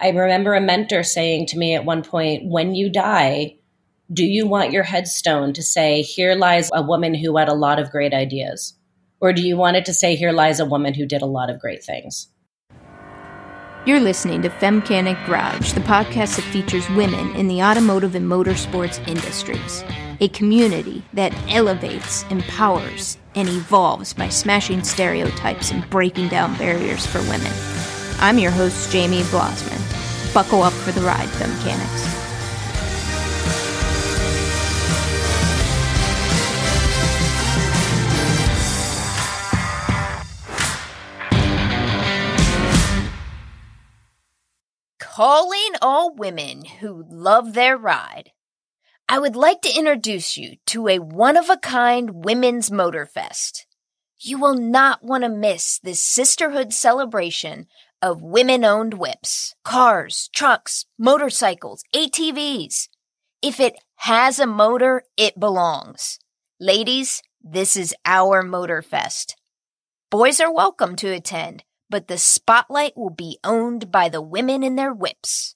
I remember a mentor saying to me at one point, when you die, do you want your headstone to say, here lies a woman who had a lot of great ideas? Or do you want it to say, here lies a woman who did a lot of great things? You're listening to Femcanic Garage, the podcast that features women in the automotive and motorsports industries. A community that elevates, empowers, and evolves by smashing stereotypes and breaking down barriers for women. I'm your host, Jamie Blosman. Buckle up for the ride, Femcanics. Calling all women who love their ride. I would like to introduce you to a one of a kind women's motor fest. You will not want to miss this sisterhood celebration of women owned whips, cars, trucks, motorcycles, ATVs. If it has a motor, it belongs. Ladies, this is our motor fest. Boys are welcome to attend, but the spotlight will be owned by the women in their whips.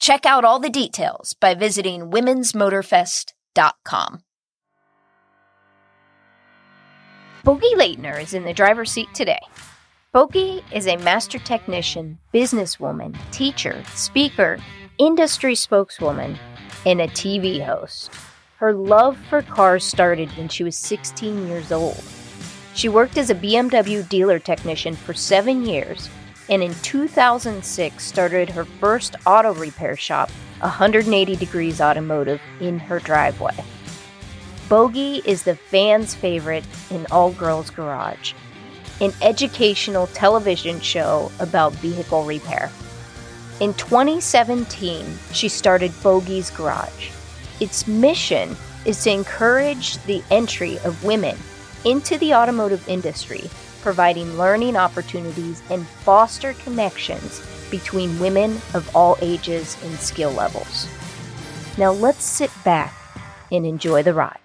Check out all the details by visiting womensmotorfest.com. Bogi Lateiner is in the driver's seat today. Bogi is a master technician, businesswoman, teacher, speaker, industry spokeswoman, and a TV host. Her love for cars started when she was 16 years old. She worked as a BMW dealer technician for seven years and in 2006 started her first auto repair shop, 180 Degrees Automotive, in her driveway. Bogi is the fans' favorite in All Girls Garage an educational television show about vehicle repair. In 2017, she started Bogi's Garage. Its mission is to encourage the entry of women into the automotive industry, providing learning opportunities and foster connections between women of all ages and skill levels. Now let's sit back and enjoy the ride.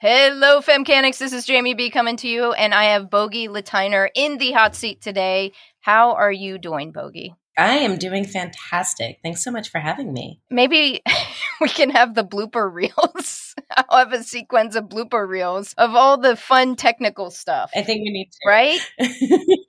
Hello, Femcanics. This is Jamie B coming to you, and I have Bogi Lateiner in the hot seat today. How are you doing, Bogi? I am doing fantastic. Thanks so much for having me. Maybe we can have the blooper reels. I'll have a sequence of blooper reels of all the fun technical stuff. I think we need to. Right?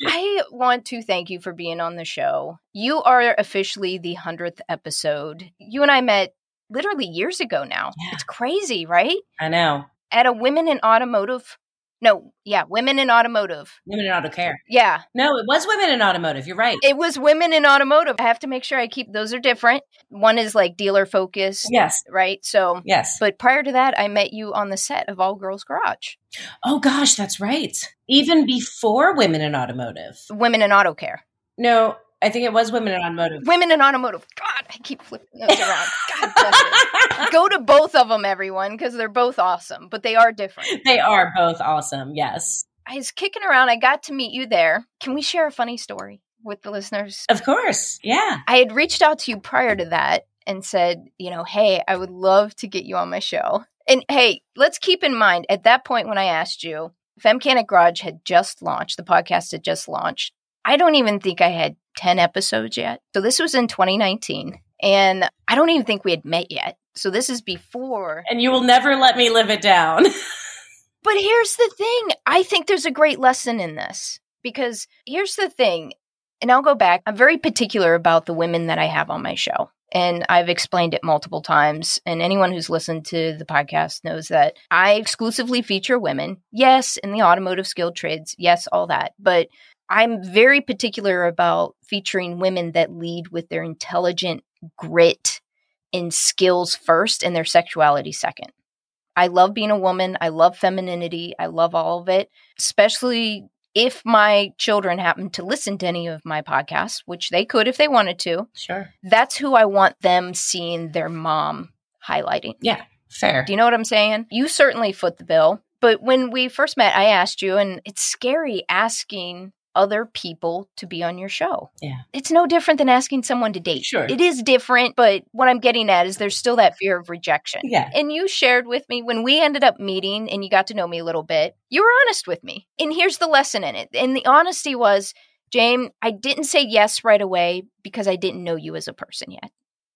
I want to thank you for being on the show. You are officially the 100th episode. You and I met literally years ago now. Yeah. It's crazy, right? I know at a women in automotive no, yeah, women in automotive. Women in auto care. Yeah. No, it was women in automotive. You're right. It was women in automotive. I have to make sure I keep those are different. One is like dealer focused. Yes. Right. So, yes. But prior to that, I met you on the set of All Girls Garage. Oh, gosh, that's right. Even before women in automotive. Women in auto care. No, I think it was women in automotive. Women in automotive. God, I keep flipping those around. God bless it. Go to both of them, everyone, because they're both awesome, but they are different. They are both awesome. Yes. I was kicking around. I got to meet you there. Can we share a funny story with the listeners? Of course. Yeah. I had reached out to you prior to that and said, you know, hey, I would love to get you on my show. And hey, let's keep in mind at that point when I asked you, Femcanic Garage had just launched, the podcast had just launched. I don't even think I had 10 episodes yet. So this was in 2019. And I don't even think we had met yet. So this is before. And you will never let me live it down. but here's the thing I think there's a great lesson in this because here's the thing. And I'll go back. I'm very particular about the women that I have on my show. And I've explained it multiple times. And anyone who's listened to the podcast knows that I exclusively feature women. Yes, in the automotive skilled trades. Yes, all that. But I'm very particular about featuring women that lead with their intelligent grit and skills first and their sexuality second. I love being a woman. I love femininity. I love all of it, especially if my children happen to listen to any of my podcasts, which they could if they wanted to. Sure. That's who I want them seeing their mom highlighting. Yeah, fair. Do you know what I'm saying? You certainly foot the bill. But when we first met, I asked you, and it's scary asking other people to be on your show. Yeah. It's no different than asking someone to date. Sure. It is different, but what I'm getting at is there's still that fear of rejection. Yeah. And you shared with me when we ended up meeting and you got to know me a little bit, you were honest with me. And here's the lesson in it. And the honesty was Jane, I didn't say yes right away because I didn't know you as a person yet.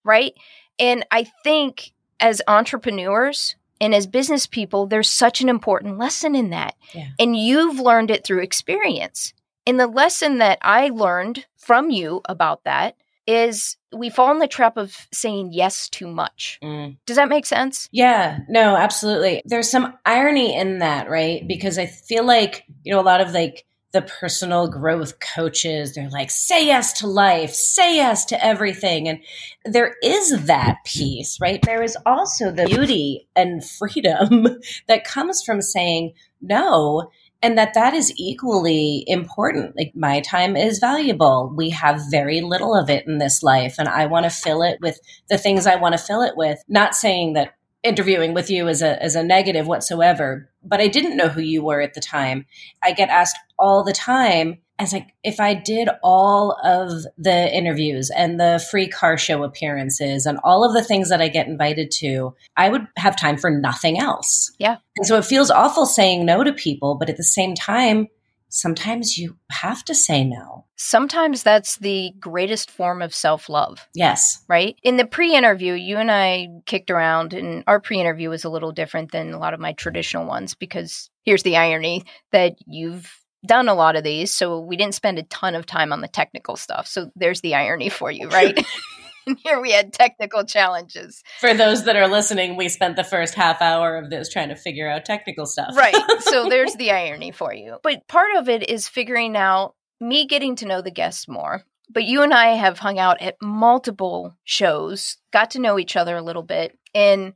Right. And I think as entrepreneurs and as business people, there's such an important lesson in that. Yeah. And you've learned it through experience. And the lesson that I learned from you about that is we fall in the trap of saying yes too much. Mm. Does that make sense? Yeah, no, absolutely. There's some irony in that, right? Because I feel like, you know, a lot of like the personal growth coaches, they're like, say yes to life, say yes to everything. And there is that piece, right? There is also the beauty and freedom that comes from saying no and that that is equally important. Like my time is valuable. We have very little of it in this life and i want to fill it with the things i want to fill it with. Not saying that interviewing with you as a as a negative whatsoever but i didn't know who you were at the time. I get asked all the time as like if I did all of the interviews and the free car show appearances and all of the things that I get invited to, I would have time for nothing else. Yeah. And so it feels awful saying no to people, but at the same time, sometimes you have to say no. Sometimes that's the greatest form of self love. Yes. Right? In the pre interview, you and I kicked around, and our pre interview was a little different than a lot of my traditional ones because here's the irony that you've done a lot of these, so we didn't spend a ton of time on the technical stuff. So there's the irony for you, right? and here we had technical challenges. For those that are listening, we spent the first half hour of this trying to figure out technical stuff. right. So there's the irony for you. But part of it is figuring out me getting to know the guests more. But you and I have hung out at multiple shows, got to know each other a little bit. And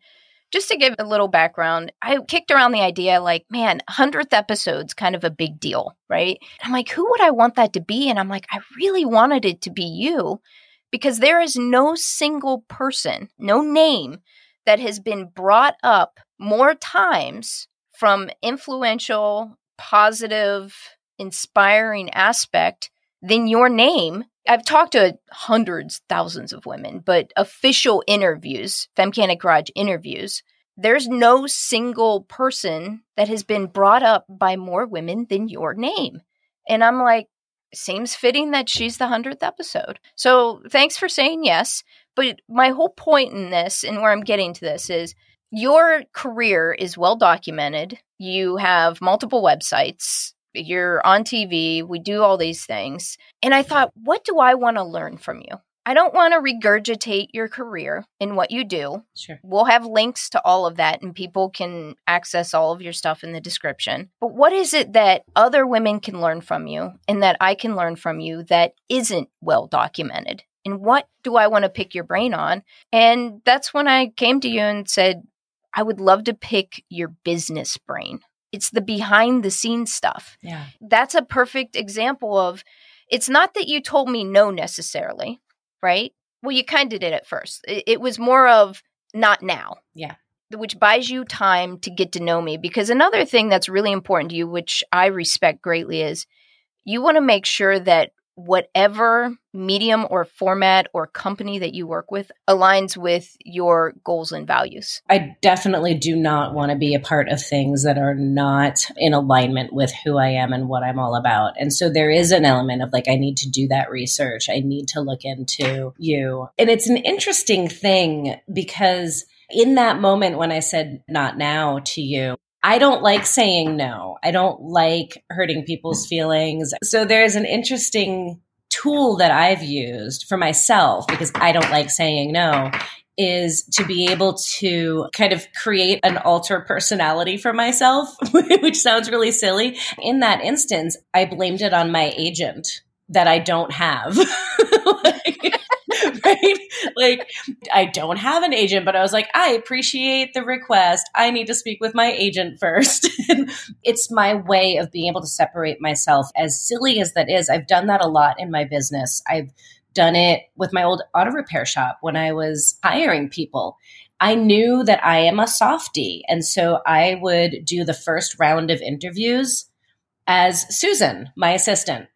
just to give a little background, I kicked around the idea like, man, 100th episode's kind of a big deal, right? I'm like, who would I want that to be? And I'm like, I really wanted it to be you because there is no single person, no name that has been brought up more times from influential, positive, inspiring aspect than your name I've talked to hundreds, thousands of women, but official interviews, Femcanic Garage interviews, there's no single person that has been brought up by more women than your name. And I'm like, seems fitting that she's the 100th episode. So thanks for saying yes. But my whole point in this and where I'm getting to this is your career is well documented. You have multiple websites you're on TV, we do all these things. And I thought, what do I want to learn from you? I don't want to regurgitate your career in what you do. Sure. We'll have links to all of that and people can access all of your stuff in the description. But what is it that other women can learn from you and that I can learn from you that isn't well documented? And what do I want to pick your brain on? And that's when I came to you and said, I would love to pick your business brain. It's the behind the scenes stuff. Yeah. That's a perfect example of it's not that you told me no necessarily, right? Well, you kind of did at first. It, it was more of not now. Yeah. Which buys you time to get to know me. Because another thing that's really important to you, which I respect greatly, is you want to make sure that whatever medium or format or company that you work with aligns with your goals and values. I definitely do not want to be a part of things that are not in alignment with who I am and what I'm all about. And so there is an element of like, I need to do that research. I need to look into you. And it's an interesting thing because in that moment when I said not now to you, I don't like saying no. I don't like hurting people's feelings. So there's an interesting tool that I've used for myself because I don't like saying no is to be able to kind of create an alter personality for myself, which sounds really silly. In that instance, I blamed it on my agent that I don't have. like, right? Like, I don't have an agent, but I was like, I appreciate the request. I need to speak with my agent first. it's my way of being able to separate myself. As silly as that is, I've done that a lot in my business. I've done it with my old auto repair shop when I was hiring people. I knew that I am a softie. And so I would do the first round of interviews as Susan, my assistant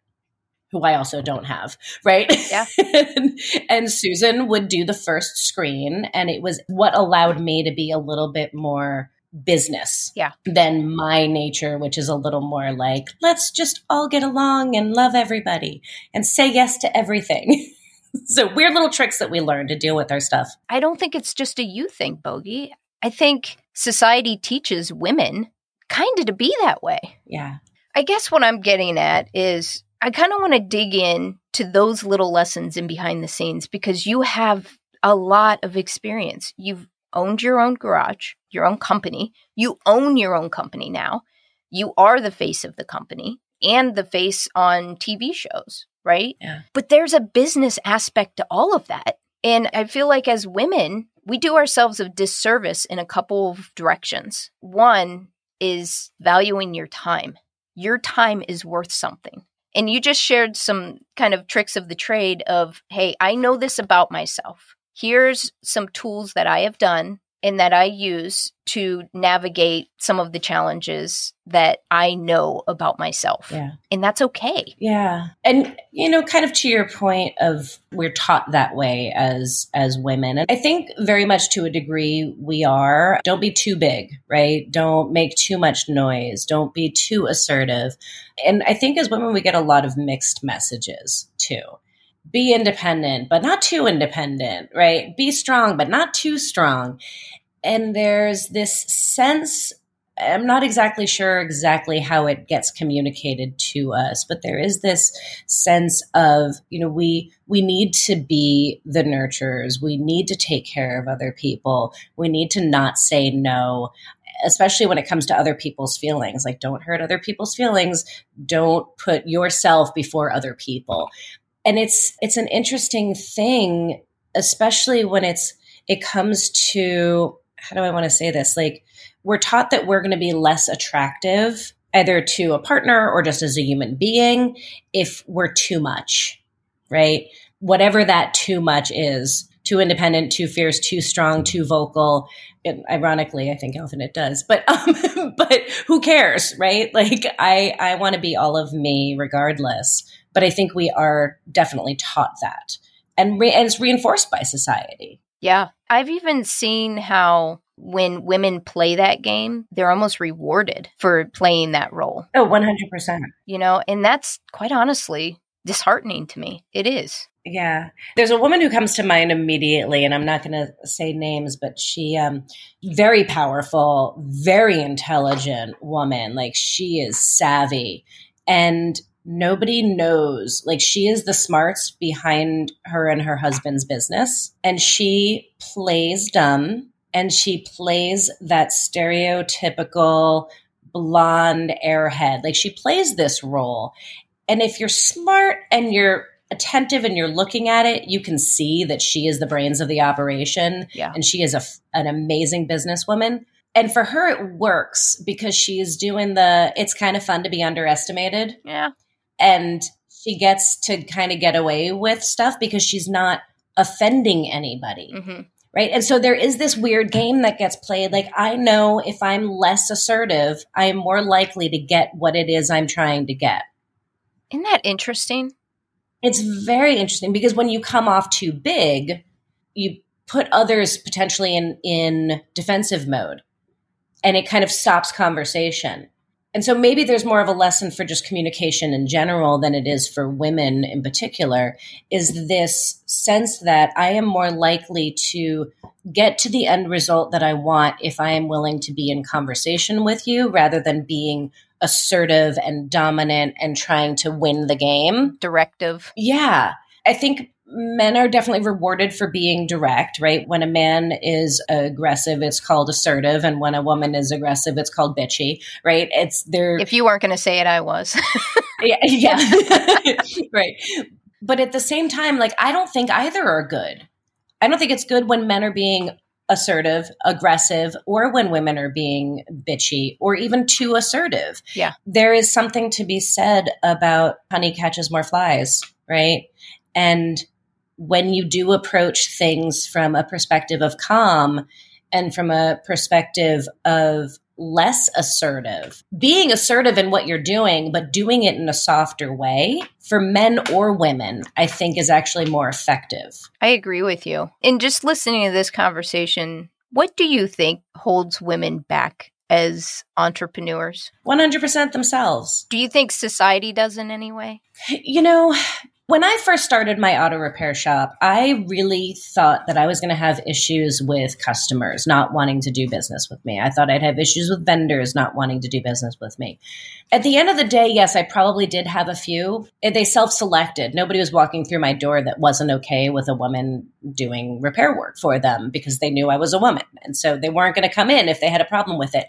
who I also don't have, right? Yeah. and, and, Susan would do the first screen, and it was what allowed me to be a little bit more business Yeah. than my nature, which is a little more like, let's just all get along and love everybody and say yes to everything. so weird little tricks that we learn to deal with our stuff. I don't think it's just a you thing, Bogi. I think society teaches women kind of to be that way. Yeah. I guess what I'm getting at is I kind of want to dig in to those little lessons in behind the scenes because you have a lot of experience. You've owned your own garage, your own company. You own your own company now. You are the face of the company and the face on TV shows, right? Yeah. But there's a business aspect to all of that. And I feel like as women, we do ourselves a disservice in a couple of directions. One is valuing your time. Your time is worth something. And you just shared some kind of tricks of the trade of, hey, I know this about myself. Here's some tools that I have done and that I use to navigate some of the challenges that I know about myself. Yeah. And that's okay. Yeah. And you know, kind of to your point of we're taught that way as as women. And I think very much to a degree we are. Don't be too big, right? Don't make too much noise. Don't be too assertive. And I think as women we get a lot of mixed messages too. Be independent, but not too independent, right? Be strong, but not too strong. And there's this sense I'm not exactly sure exactly how it gets communicated to us, but there is this sense of, you know, we we need to be the nurturers. We need to take care of other people. We need to not say no, especially when it comes to other people's feelings. Like don't hurt other people's feelings. Don't put yourself before other people. And it's it's an interesting thing, especially when it's it comes to how do I want to say this? Like we're taught that we're going to be less attractive either to a partner or just as a human being if we're too much, right? Whatever that too much is, too independent, too fierce, too strong, too vocal. And ironically, I think often it does, but um, but who cares, right? Like I I want to be all of me regardless. But I think we are definitely taught that, and, re- and it's reinforced by society. Yeah. I've even seen how when women play that game, they're almost rewarded for playing that role. Oh, 100%. You know, and that's quite honestly disheartening to me. It is. Yeah. There's a woman who comes to mind immediately, and I'm not going to say names, but she, um, very powerful, very intelligent woman. Like she is savvy. And nobody knows like she is the smarts behind her and her husband's business and she plays dumb and she plays that stereotypical blonde airhead like she plays this role and if you're smart and you're attentive and you're looking at it you can see that she is the brains of the operation Yeah. and she is a, an amazing businesswoman and for her it works because she's doing the it's kind of fun to be underestimated Yeah. And she gets to kind of get away with stuff because she's not offending anybody. Hmm right? And so there is this weird game that gets played. Like i know if i'm less assertive i'm more likely to get what it is i'm trying to get. Isn't that interesting? it's very interesting because when you come off too big you put others potentially in in defensive mode and it kind of stops conversation and so maybe there's more of a lesson for just communication in general than it is for women in particular is this sense that i am more likely to get to the end result that i want if i am willing to be in conversation with you rather than being assertive and dominant and trying to win the game Directive. yeah. I think men are definitely rewarded for being direct, right? When a man is aggressive, it's called assertive. And when a woman is aggressive, it's called bitchy, right? It's they're, If you weren't going to say it, I was. yeah, yeah. right. But at the same time, like, I don't think either are good. I don't think it's good when men are being assertive, aggressive, or when women are being bitchy or even too assertive. Yeah. There is something to be said about honey catches more flies, right? And when you do approach things from a perspective of calm and from a perspective of less assertive, being assertive in what you're doing, but doing it in a softer way for men or women, I think is actually more effective. I agree with you. And just listening to this conversation What do you think holds women back as entrepreneurs? 100% themselves. Do you think society does in any way? You know, when I first started my auto repair shop, I really thought that I was going to have issues with customers not wanting to do business with me. I thought I'd have issues with vendors not wanting to do business with me. At the end of the day, yes, I probably did have a few. Eh, they self selected. Nobody was walking through my door that wasn't okay with a woman doing repair work for them because they knew I was a woman. And so they weren't going to come in if they had a problem with it.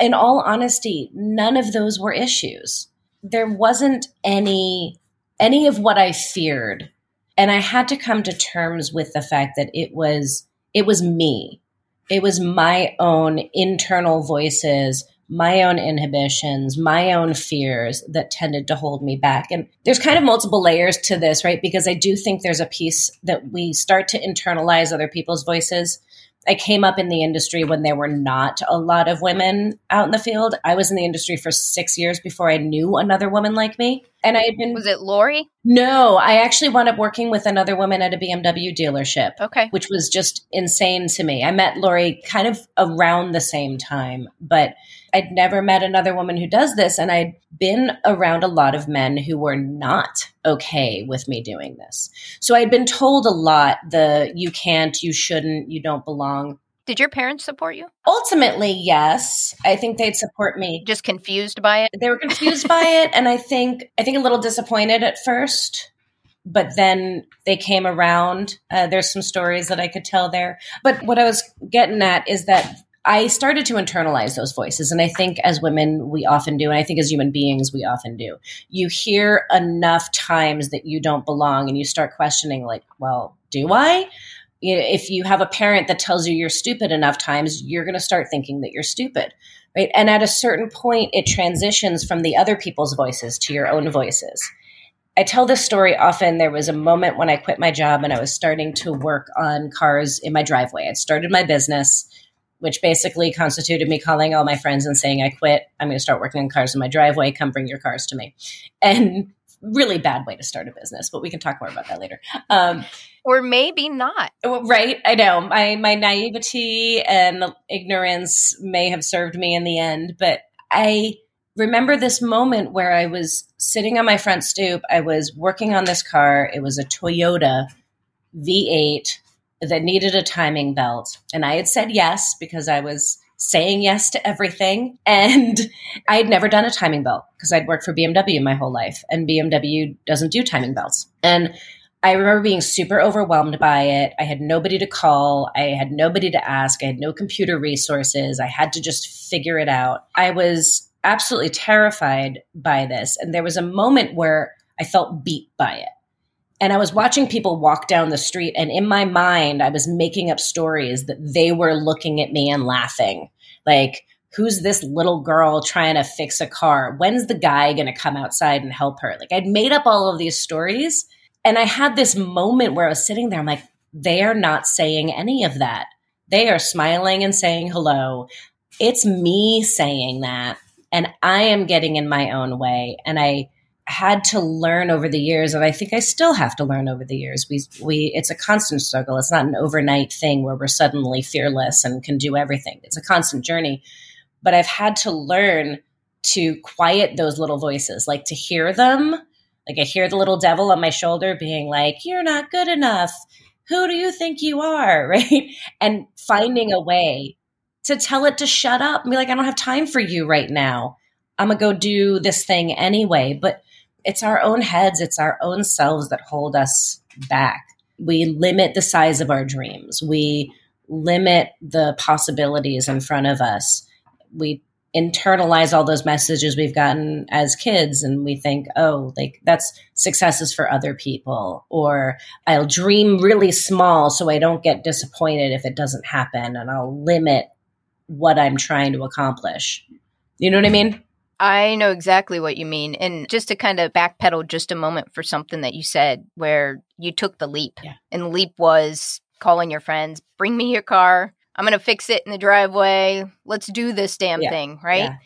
In all honesty, none of those were issues. There wasn't any any of what I feared. And I had to come to terms with the fact that it was it was me. It was my own internal voices, my own inhibitions, my own fears that tended to hold me back. And there's kind of multiple layers to this, right? Because I do think there's a piece that we start to internalize other people's voices I came up in the industry when there were not a lot of women out in the field. I was in the industry for six years before I knew another woman like me. And I had been. Was it Lori? No, I actually wound up working with another woman at a BMW dealership. Okay. Which was just insane to me. I met Lori kind of around the same time, but I'd never met another woman who does this. And I'd been around a lot of men who were not okay with me doing this. So I'd been told a lot the you can't, you shouldn't, you don't belong. Did your parents support you? Ultimately, yes. I think they'd support me. Just confused by it? They were confused by it and I think I think a little disappointed at first. But then they came around. Uh, there's some stories that I could tell there. But what I was getting at is that I started to internalize those voices. And I think as women, we often do. And I think as human beings, we often do. You hear enough times that you don't belong and you start questioning, like, well, do I? If you have a parent that tells you you're stupid enough times, you're going to start thinking that you're stupid. Right. And at a certain point, it transitions from the other people's voices to your own voices. I tell this story often. There was a moment when I quit my job and I was starting to work on cars in my driveway. I'd started my business which basically constituted me calling all my friends and saying, I quit. I'm going to start working on cars in my driveway. Come bring your cars to me. And really bad way to start a business, but we can talk more about that later. Um, or maybe not. Right. I know my, my naivety and ignorance may have served me in the end, but I remember this moment where I was sitting on my front stoop. I was working on this car. It was a Toyota V8 that needed a timing belt. And I had said yes because I was saying yes to everything. And I had never done a timing belt because I'd worked for BMW my whole life and BMW doesn't do timing belts. And I remember being super overwhelmed by it. I had nobody to call. I had nobody to ask. I had no computer resources. I had to just figure it out. I was absolutely terrified by this. And there was a moment where I felt beat by it and I was watching people walk down the street, and in my mind, I was making up stories that they were looking at me and laughing. Like, who's this little girl trying to fix a car? When's the guy going to come outside and help her? Like, I'd made up all of these stories. And I had this moment where I was sitting there, I'm like, they are not saying any of that. They are smiling and saying hello. It's me saying that. And I am getting in my own way. And I, had to learn over the years and I think I still have to learn over the years. We we it's a constant struggle. It's not an overnight thing where we're suddenly fearless and can do everything. It's a constant journey. But I've had to learn to quiet those little voices, like to hear them. Like I hear the little devil on my shoulder being like, "You're not good enough. Who do you think you are?" right? And finding a way to tell it to shut up and be like, "I don't have time for you right now." I'm gonna go do this thing anyway. But it's our own heads, it's our own selves that hold us back. We limit the size of our dreams. We limit the possibilities in front of us. We internalize all those messages we've gotten as kids and we think, oh, like that's successes for other people. Or I'll dream really small so I don't get disappointed if it doesn't happen and I'll limit what I'm trying to accomplish. You know what I mean? I know exactly what you mean. And just to kind of backpedal just a moment for something that you said where you took the leap. Yeah. And the leap was calling your friends, bring me your car. I'm going to fix it in the driveway. Let's do this damn Yeah. thing. Right. Yeah.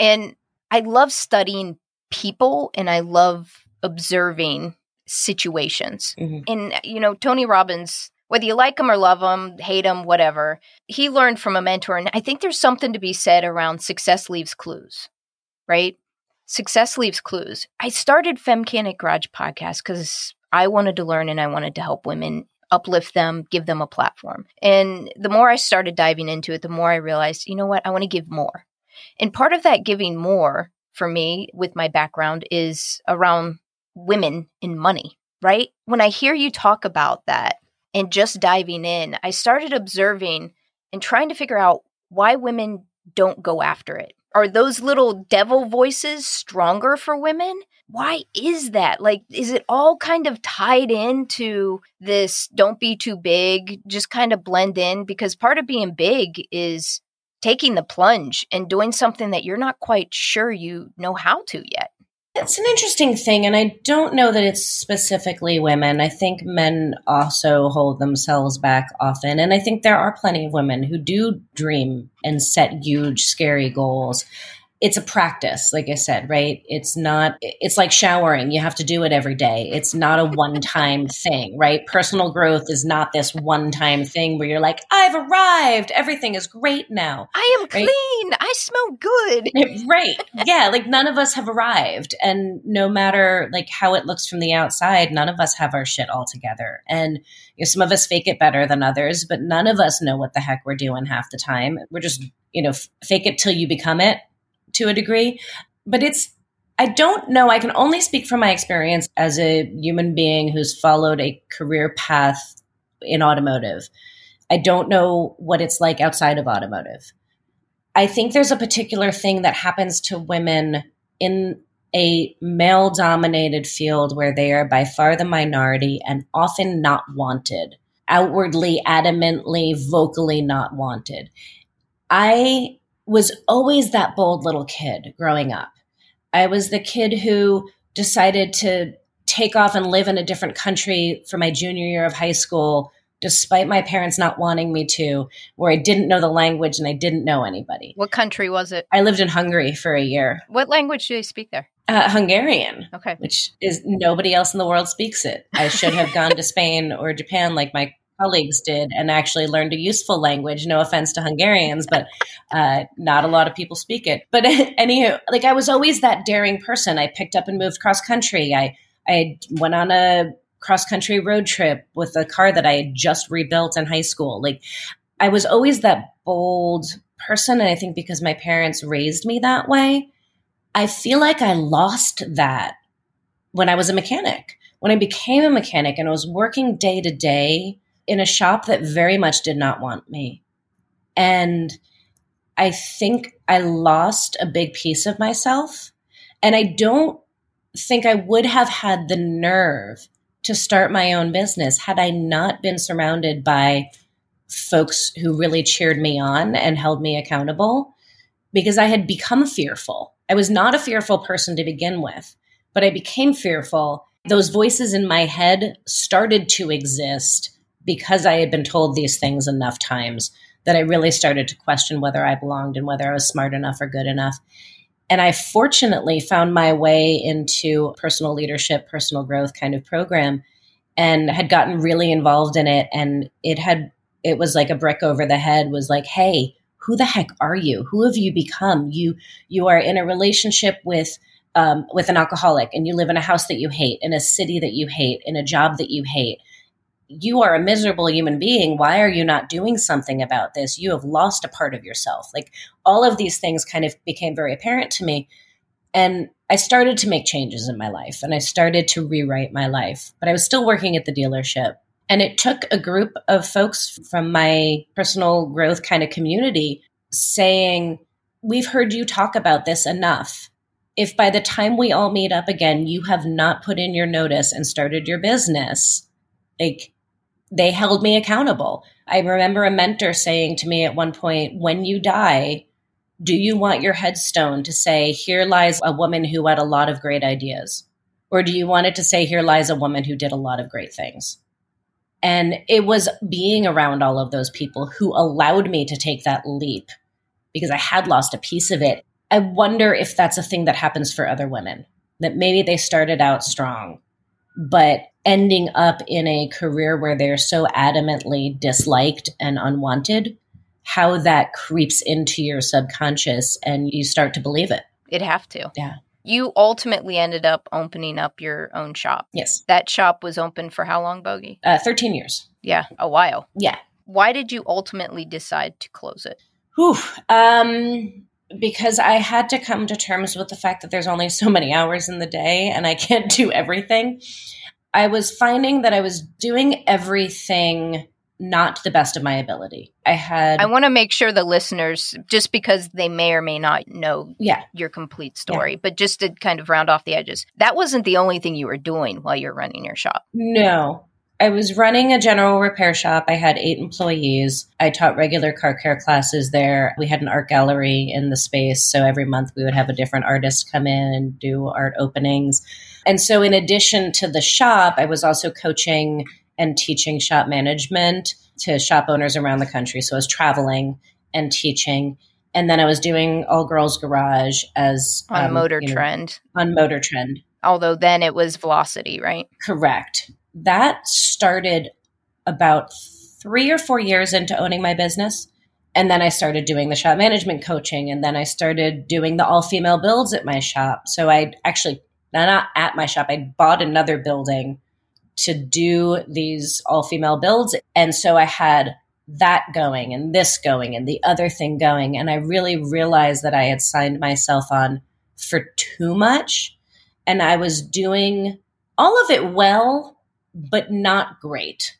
And I love studying people and I love observing situations. Mhm. And, you know, Tony Robbins whether you like him or love him, hate him, whatever. He learned from a mentor. And I think there's something to be said around success leaves clues, right? Success leaves clues. I started Femcanic Garage podcast because I wanted to learn and I wanted to help women uplift them, give them a platform. And the more I started diving into it, the more I realized, you know what, I want to give more. And part of that giving more for me with my background is around women in money, right? When I hear you talk about that, and just diving in, I started observing and trying to figure out why women don't go after it. Are those little devil voices stronger for women? Why is that? Like, is it all kind of tied into this don't be too big, just kind of blend in? Because part of being big is taking the plunge and doing something that you're not quite sure you know how to yet. It's an interesting thing, and I don't know that it's specifically women. I think men also hold themselves back often. And I think there are plenty of women who do dream and set huge, scary goals. It's a practice like i said right? It's not it's like showering. You have to do it every day. It's not a one time thing right? Personal growth is not this one time thing where you're like i've arrived. Everything is great now. I am right? clean i smell good right yeah like none of us have arrived and no matter like how it looks from the outside none of us have our shit all together and you know some of us fake it better than others but none of us know what the heck we're doing half the time we're just you know f- fake it till you become it to a degree, but it's I don't know. I can only speak from my experience as a human being who's followed a career path in automotive. I don't know what it's like outside of automotive. I think there's a particular thing that happens to women in a male dominated field where they are by far the minority and often not wanted, outwardly, adamantly, vocally not wanted. I was always that bold little kid growing up. I was the kid who decided to take off and live in a different country for my junior year of high school, despite my parents not wanting me to, where I didn't know the language and I didn't know anybody. What country was it? I lived in Hungary for a year. What language do they speak there? Uh, Hungarian. Okay. Which is nobody else in the world speaks it. I should have gone to Spain or Japan like my colleagues did and actually learned a useful language. No offense to Hungarians, but uh, not a lot of people speak it. But anywho, like I was always that daring person. I picked up and moved cross country. I I went on a cross country road trip with a car that I had just rebuilt in high school. Like I was always that bold person, and I think because my parents raised me that way, I feel like I lost that when I was a mechanic. When I became a mechanic and I was working day to day in a shop that very much did not want me. And I think I lost a big piece of myself. And I don't think I would have had the nerve to start my own business had I not been surrounded by folks who really cheered me on and held me accountable because I had become fearful. I was not a fearful person to begin with, but I became fearful. Those voices in my head started to exist because I had been told these things enough times that I really started to question whether I belonged and whether I was smart enough or good enough. And I fortunately found my way into personal leadership, personal growth kind of program and had gotten really involved in it. And it had, it was like a brick over the head was like, hey, who the heck are you? Who have you become? You, you are in a relationship with, um, with an alcoholic and you live in a house that you hate, in a city that you hate, in a job that you hate you are a miserable human being. Why are you not doing something about this? You have lost a part of yourself. Like all of these things kind of became very apparent to me. And I started to make changes in my life and I started to rewrite my life, but I was still working at the dealership. And it took a group of folks from my personal growth kind of community saying, We've heard you talk about this enough. If by the time we all meet up again, you have not put in your notice and started your business, like they held me accountable. I remember a mentor saying to me at one point, when you die, do you want your headstone to say, here lies a woman who had a lot of great ideas? Or do you want it to say, here lies a woman who did a lot of great things? And it was being around all of those people who allowed me to take that leap because I had lost a piece of it. I wonder if that's a thing that happens for other women, that maybe they started out strong but ending up in a career where they're so adamantly disliked and unwanted, how that creeps into your subconscious and you start to believe it. It'd have to. Yeah. You ultimately ended up opening up your own shop. Yes. That shop was open for how long, Bogi? Uh, 13 years. Yeah, a while. Yeah. Why did you ultimately decide to close it? Whew. Um, because I had to come to terms with the fact that there's only so many hours in the day and I can't do everything. I was finding that I was doing everything not to the best of my ability. I had I want to make sure the listeners, just because they may or may not know yeah, your complete story, but just to kind of round off the edges, that wasn't the only thing you were doing while you're running your shop. no. I was running a general repair shop. I had eight employees. I taught regular car care classes there. We had an art gallery in the space. So every month we would have a different artist come in and do art openings. And so, in addition to the shop, I was also coaching and teaching shop management to shop owners around the country. So I was traveling and teaching. And then I was doing all girls garage as On um, Motor you know, Trend. on Motor Trend. Although then it was Velocity, right? Correct. That started about three or four years into owning my business. And then I started doing the shop management coaching. And then I started doing the all female builds at my shop. So I actually, not at my shop, I bought another building to do these all female builds. And so I had that going and this going and the other thing going. And I really realized that I had signed myself on for too much. And I was doing all of it well, but not great.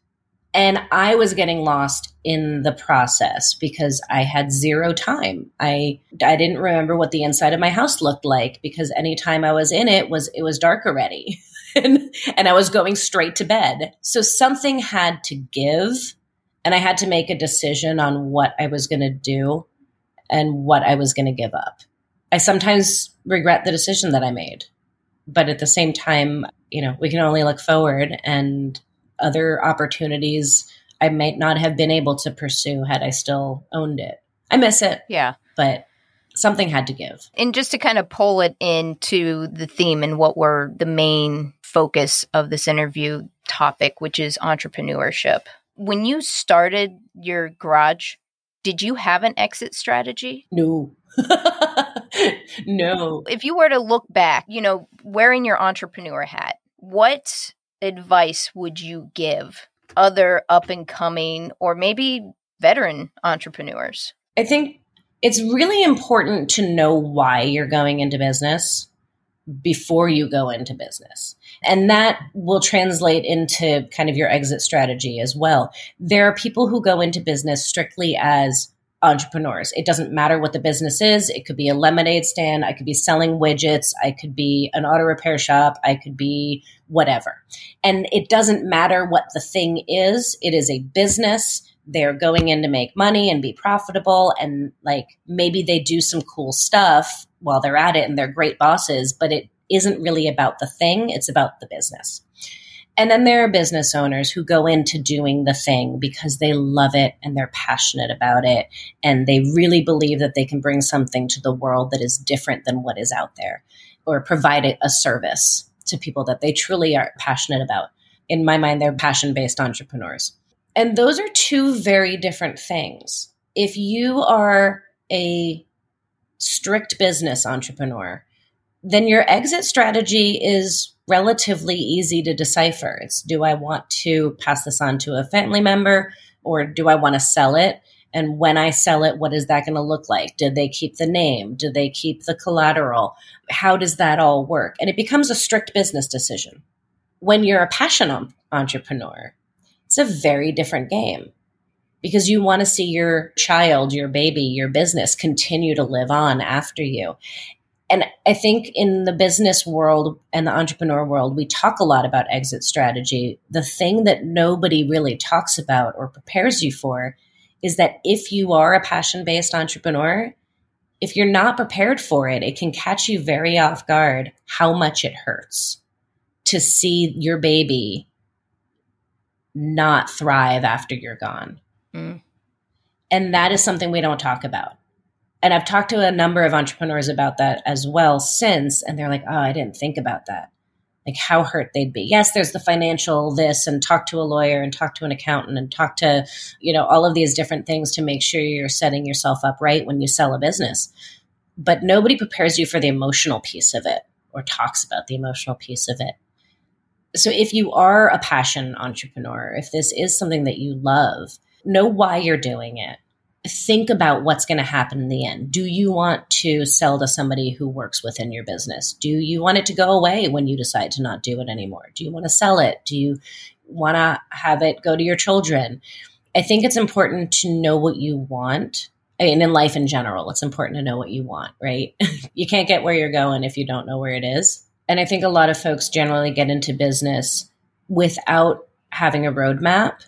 And I was getting lost in the process because I had zero time. I I didn't remember what the inside of my house looked like because anytime I was in it was it was dark already. and, and I was going straight to bed. So something had to give and I had to make a decision on what I was going to do and what I was going to give up. I sometimes regret the decision that I made. But at the same time, you know, we can only look forward and other opportunities I might not have been able to pursue had I still owned it. I miss it, Yeah. but something had to give. And just to kind of pull it into the theme and what were the main focus of this interview topic, which is entrepreneurship. When you started your garage, did you have an exit strategy? No. no. If you were to look back, you know, wearing your entrepreneur hat, what advice would you give other up and coming or maybe veteran entrepreneurs? I think it's really important to know why you're going into business before you go into business. And that will translate into kind of your exit strategy as well. There are people who go into business strictly as entrepreneurs. It doesn't matter what the business is. It could be a lemonade stand. I could be selling widgets. I could be an auto repair shop. I could be whatever. And it doesn't matter what the thing is. It is a business. They're going in to make money and be profitable. And like maybe they do some cool stuff while they're at it and they're great bosses, but it isn't really about the thing. It's about the business. And then there are business owners who go into doing the thing because they love it and they're passionate about it. And they really believe that they can bring something to the world that is different than what is out there or provide a service to people that they truly are passionate about. In my mind, they're passion based entrepreneurs. And those are two very different things. If you are a strict business entrepreneur, then your exit strategy is relatively easy to decipher. It's do I want to pass this on to a family member or do I want to sell it? And when I sell it, what is that going to look like? Did they keep the name? Do they keep the collateral? How does that all work? And it becomes a strict business decision. When you're a passion entrepreneur, it's a very different game because you want to see your child, your baby, your business continue to live on after you. And I think in the business world and the entrepreneur world, we talk a lot about exit strategy. The thing that nobody really talks about or prepares you for is that if you are a passion based entrepreneur, if you're not prepared for it, it can catch you very off guard how much it hurts to see your baby not thrive after you're gone. Mm. And that is something we don't talk about. And I've talked to a number of entrepreneurs about that as well since, and they're like, oh, I didn't think about that. like how hurt they'd be. Yes, there's the financial this and talk to a lawyer and talk to an accountant and talk to, you know, all of these different things to make sure you're setting yourself up right when you sell a business. But nobody prepares you for the emotional piece of it or talks about the emotional piece of it. So if you are a passion entrepreneur, if this is something that you love, know why you're doing it think about what's going to happen in the end. Do you want to sell to somebody who works within your business? Do you want it to go away when you decide to not do it anymore? Do you want to sell it? Do you want to have it go to your children? I think it's important to know what you want. Eh, and in life in general, it's important to know what you want, right? you can't get where you're going if you don't know where it is. And I think a lot of folks generally get into business without having a roadmap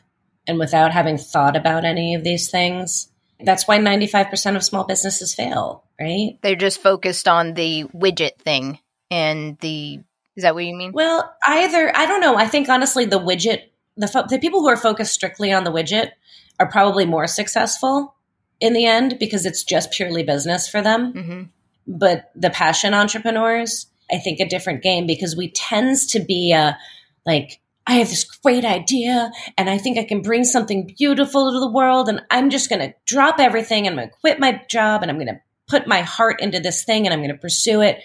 and without having thought about any of these things that's why 95% of small businesses fail, right? They're just focused on the widget thing and the is that what you mean? Well, either I don't know. I think honestly the widget the fo- the people who are focused strictly on the widget are probably more successful in the end because it's just purely business for them. Mm-hmm. But the passion entrepreneurs, I think a different game because we tends to be a like I have this great idea and I think I can bring something beautiful to the world. And I'm just going to drop everything and I'm going to quit my job and I'm going to put my heart into this thing and I'm going to pursue it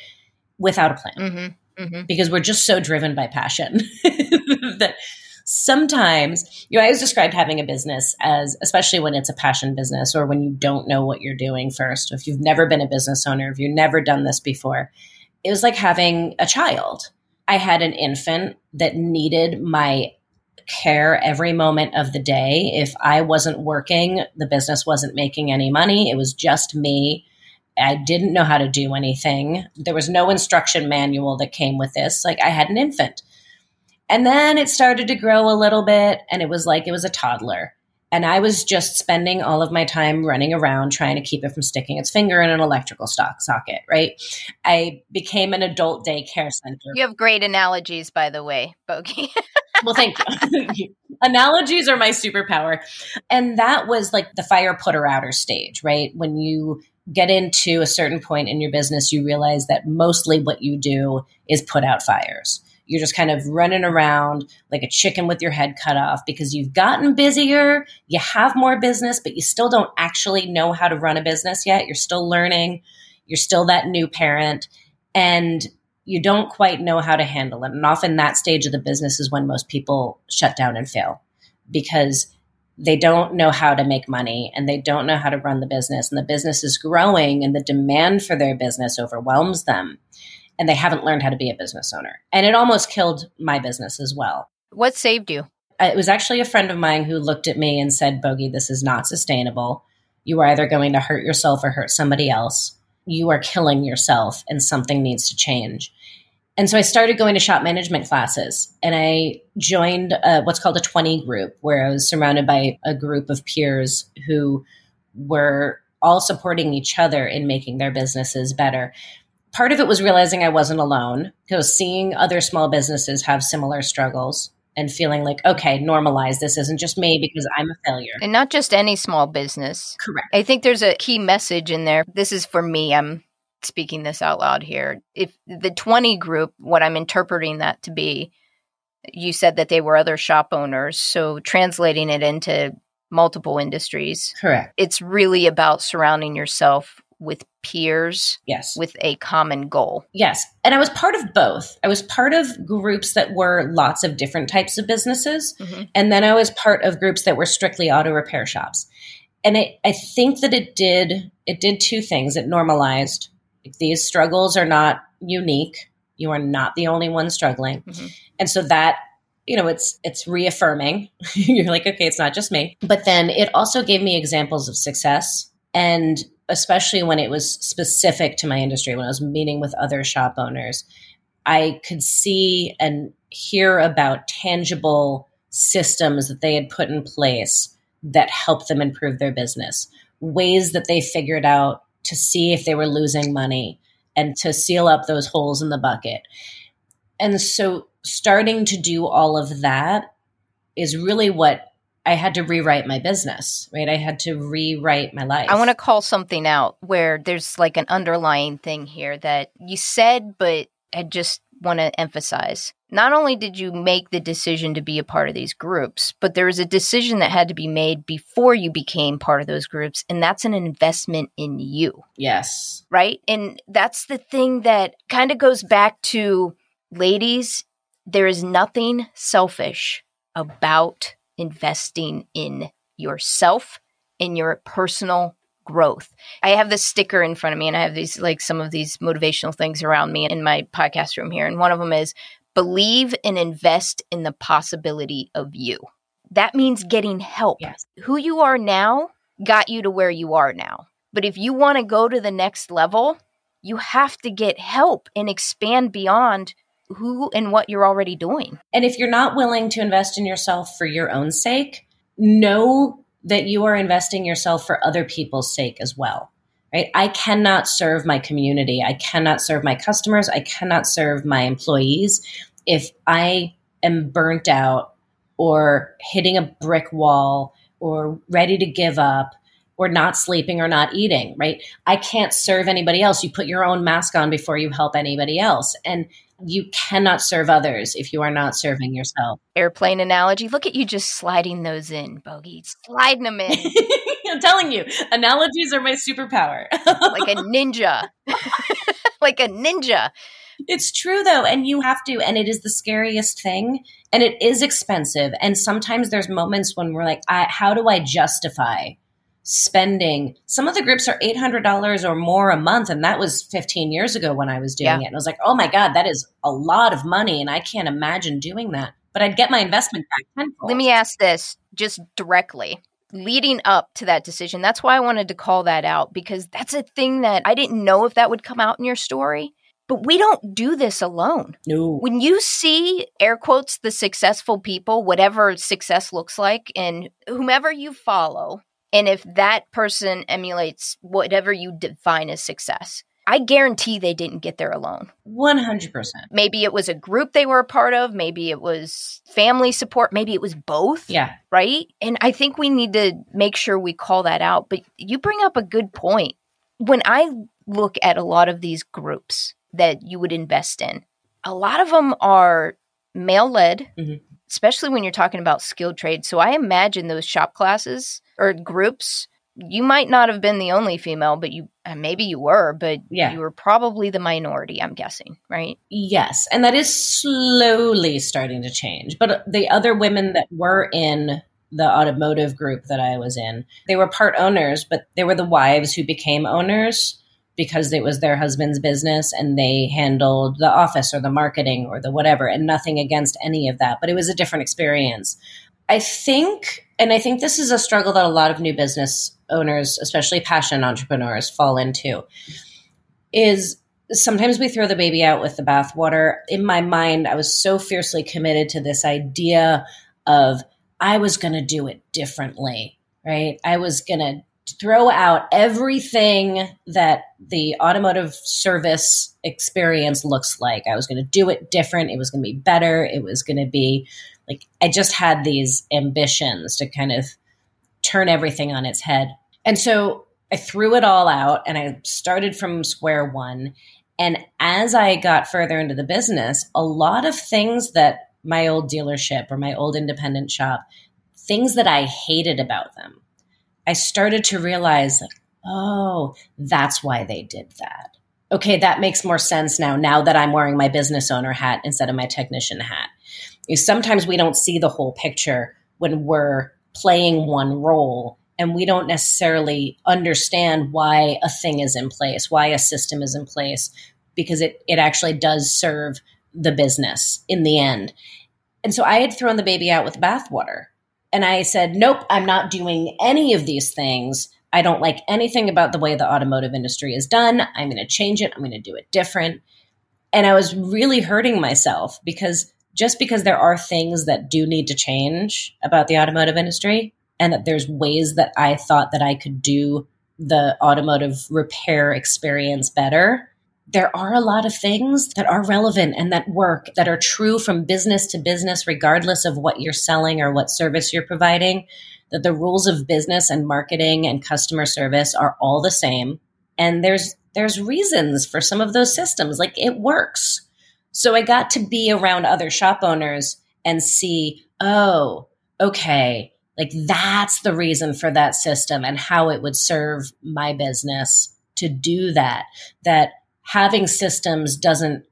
without a plan. Mm-hmm, mm-hmm. Because we're just so driven by passion that sometimes, you know, I always described having a business as, especially when it's a passion business or when you don't know what you're doing first. If you've never been a business owner, if you've never done this before, it was like having a child I had an infant that needed my care every moment of the day. If I wasn't working, the business wasn't making any money. It was just me. I didn't know how to do anything. There was no instruction manual that came with this. Like I had an infant. And then it started to grow a little bit and it was like it was a toddler. And I was just spending all of my time running around trying to keep it from sticking its finger in an electrical stock socket, right? I became an adult daycare center. You have great analogies, by the way, Bogi. well, thank you. analogies are my superpower. And that was like the fire putter outer stage, right? When you get into a certain point in your business, you realize that mostly what you do is put out fires. You're just kind of running around like a chicken with your head cut off. Because you've gotten busier, you have more business, but you still don't actually know how to run a business yet. You're still learning, you're still that new parent, and you don't quite know how to handle it. And often that stage of the business is when most people shut down and fail. Because they don't know how to make money and they don't know how to run the business. And the business is growing and the demand for their business overwhelms them and they haven't learned how to be a business owner. And it almost killed my business as well. What saved you? It was actually a friend of mine who looked at me and said, Bogi, this is not sustainable. You are either going to hurt yourself or hurt somebody else. You are killing yourself and something needs to change. And so I started going to shop management classes and I joined uh, what's called a 20 group, where I was surrounded by a group of peers who were all supporting each other in making their businesses better part of it was realizing I wasn't alone because seeing other small businesses have similar struggles and feeling like, okay, normalize this isn't just me because I'm a failure. And not just any small business. Correct. I think there's a key message in there. This is for me. I'm speaking this out loud here. If the 20 group, what I'm interpreting that to be, you said that they were other shop owners. So translating it into multiple industries. Correct. It's really about surrounding yourself with peers yes. with a common goal. Yes. And i was part of both. I was part of groups that were lots of different types of businesses. Mm-hmm. and then i was part of groups that were strictly auto repair shops. And it, i think that it did it did two things. It normalized these struggles are not unique you are not the only one struggling. Mm-hmm. and so that you know it's it's reaffirming. You're like okay it's not just me. But then it also gave me examples of success. And especially when it was specific to my industry, when I was meeting with other shop owners, I could see and hear about tangible systems that they had put in place that helped them improve their business, ways that they figured out to see if they were losing money and to seal up those holes in the bucket. And so starting to do all of that is really what I had to rewrite my business, right? I had to rewrite my life. I want to call something out where there's like an underlying thing here that you said, but I just want to emphasize. Not only did you make the decision to be a part of these groups, but there was a decision that had to be made before you became part of those groups, and that's an investment in you. Yes. Right? And that's the thing that kind of goes back to ladies, there is nothing selfish about investing in yourself, in your personal growth. I have this sticker in front of me and I have these like some of these motivational things around me in my podcast room here. And one of them is believe and invest in the possibility of you. That means getting help. Yes. Who you are now got you to where you are now. But if you want to go to the next level, you have to get help and expand beyond who and what you're already doing. And if you're not willing to invest in yourself for your own sake, know that you are investing yourself for other people's sake as well. Right? I cannot serve my community. I cannot serve my customers. I cannot serve my employees if I am burnt out or hitting a brick wall or ready to give up or not sleeping or not eating, right? I can't serve anybody else. You put your own mask on before you help anybody else. And you cannot serve others if you are not serving yourself. Airplane analogy. Look at you just sliding those in, Bogi. Sliding them in. I'm telling you, analogies are my superpower. like a ninja. like a ninja. It's true though, and you have to, and it is the scariest thing, and it is expensive. And sometimes there's moments when we're like, I, how do I justify spending? Some of the groups are $800 or more a month, and that was 15 years ago when I was doing Yeah. it. And I was like, oh my God, that is a lot of money, and I can't imagine doing that. But I'd get my investment back tenfold. Let me ask this just directly. Leading up to that decision, that's why I wanted to call that out because that's a thing that I didn't know if that would come out in your story. But we don't do this alone. no. When you see air quotes the successful people, whatever success looks like, and whomever you follow, and if that person emulates whatever you define as success, I guarantee they didn't get there alone. 100%. Maybe it was a group they were a part of, maybe it was family support, maybe it was both Yeah. right? And I think we need to make sure we call that out. But you bring up a good point. When I look at a lot of these groups that you would invest in, a lot of them are male led, Mhm. especially when you're talking about skilled trades. So I imagine those shop classes or groups. You might not have been the only female, but you uh, maybe you were, but Yeah. you were probably the minority. I'm guessing, right? Yes, and that is slowly starting to change. But the other women that were in the automotive group that I was in, they were part owners, but they were the wives who became owners because it was their husband's business and they handled the office or the marketing or the whatever, and nothing against any of that. But it was a different experience. I think, and I think this is a struggle that a lot of new business owners, especially passion entrepreneurs, fall into, is sometimes we throw the baby out with the bathwater. In my mind, I was so fiercely committed to this idea of I was going to do it differently, right? I was going to throw out everything that the automotive service experience looks like. I was going to do it different. It was going to be better. It was going to be like, I just had these ambitions to kind of turn everything on its head. And so I threw it all out and I started from square one. And as I got further into the business, a lot of things that my old dealership or my old independent shop, things that I hated about them, I started to realize, like, oh, that's why they did that. Okay, that makes more sense now, now that I'm wearing my business owner hat instead of my technician hat. Know, sometimes we don't see the whole picture when we're playing one role and we don't necessarily understand why a thing is in place, why a system is in place, because it, it actually does serve the business in the end. And so I had thrown the baby out with bathwater. And I said, nope, I'm not doing any of these things. I don't like anything about the way the automotive industry is done. I'm going to change it. I'm going to do it different. And I was really hurting myself because just because there are things that do need to change about the automotive industry and that there's ways that I thought that I could do the automotive repair experience better, there are a lot of things that are relevant and that work that are true from business to business, regardless of what you're selling or what service you're providing. That the rules of business and marketing and customer service are all the same. And there's there's reasons for some of those systems. Like it works. So I got to be around other shop owners and see, oh, okay, like that's the reason for that system and how it would serve my business to do that. That having systems doesn't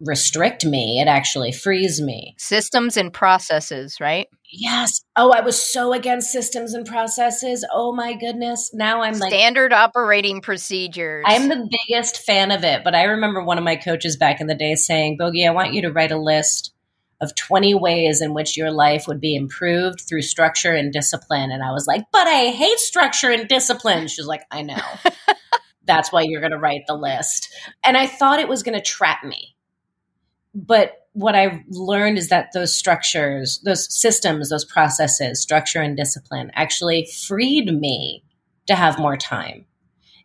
restrict me, it actually frees me. Systems and processes, right? Yes. Oh, I was so against systems and processes. Oh my goodness. Now I'm like standard operating procedures. I'm the biggest fan of it, but I remember one of my coaches back in the day saying, "Bogi, I want you to write a list of 20 ways in which your life would be improved through structure and discipline." And I was like, "But I hate structure and discipline." She's like, "I know." That's why you're going to write the list. And I thought it was going to trap me. But what I've learned is that those structures, those systems, those processes, structure and discipline actually freed me to have more time.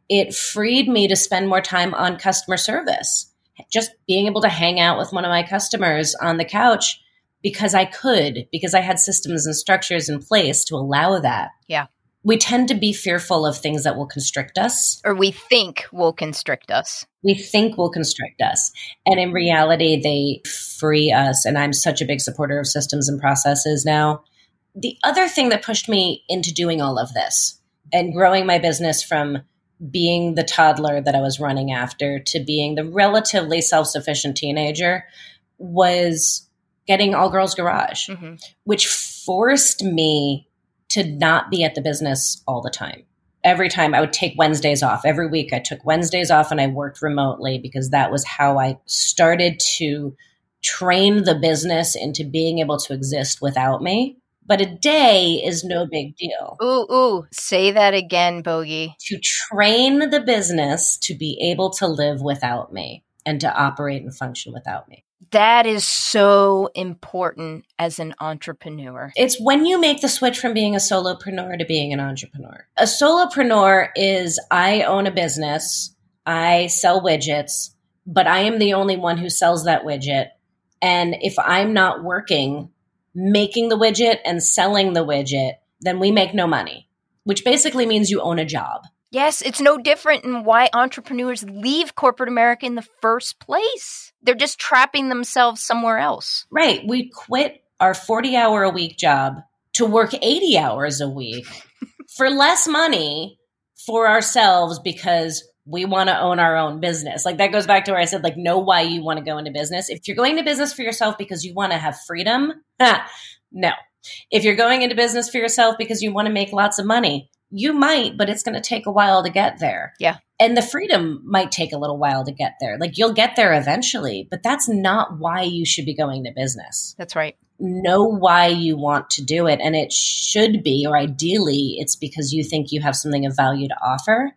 It freed me to spend more time on customer service. Just being able to hang out with one of my customers on the couch because I could, because I had systems and structures in place to allow that. Yeah we tend to be fearful of things that will constrict us. Or we think will constrict us. We think will constrict us. And in reality, they free us. And I'm such a big supporter of systems and processes now. The other thing that pushed me into doing all of this and growing my business from being the toddler that I was running after to being the relatively self sufficient teenager was getting All Girls Garage, mm-hmm. which forced me to not be at the business all the time. Every time I would take Wednesdays off. Every week I took Wednesdays off and I worked remotely because that was how I started to train the business into being able to exist without me. But a day is no big deal. Ooh, ooh, say that again, Bogi. To train the business to be able to live without me and to operate and function without me. That is so important as an entrepreneur. It's when you make the switch from being a solopreneur to being an entrepreneur. A solopreneur is I own a business, I sell widgets, but I am the only one who sells that widget. And if I'm not working, making the widget and selling the widget, then we make no money, which basically means you own a job. Yes, it's no different in why entrepreneurs leave corporate America in the first place. They're just trapping themselves somewhere else. Right. We quit our 40 hour a week job to work 80 hours a week for less money for ourselves because we want to own our own business. Like that goes back to where I said, like, know why you want to go into business. If you're going to business for yourself because you want to have freedom, no. If you're going into business for yourself because you want to make lots of money, you might, but it's going to take a while to get there. Yeah. And the freedom might take a little while to get there. Like you'll get there eventually, but that's not why you should be going to business. That's right. Know why you want to do it. And it should be, or ideally, it's because you think you have something of value to offer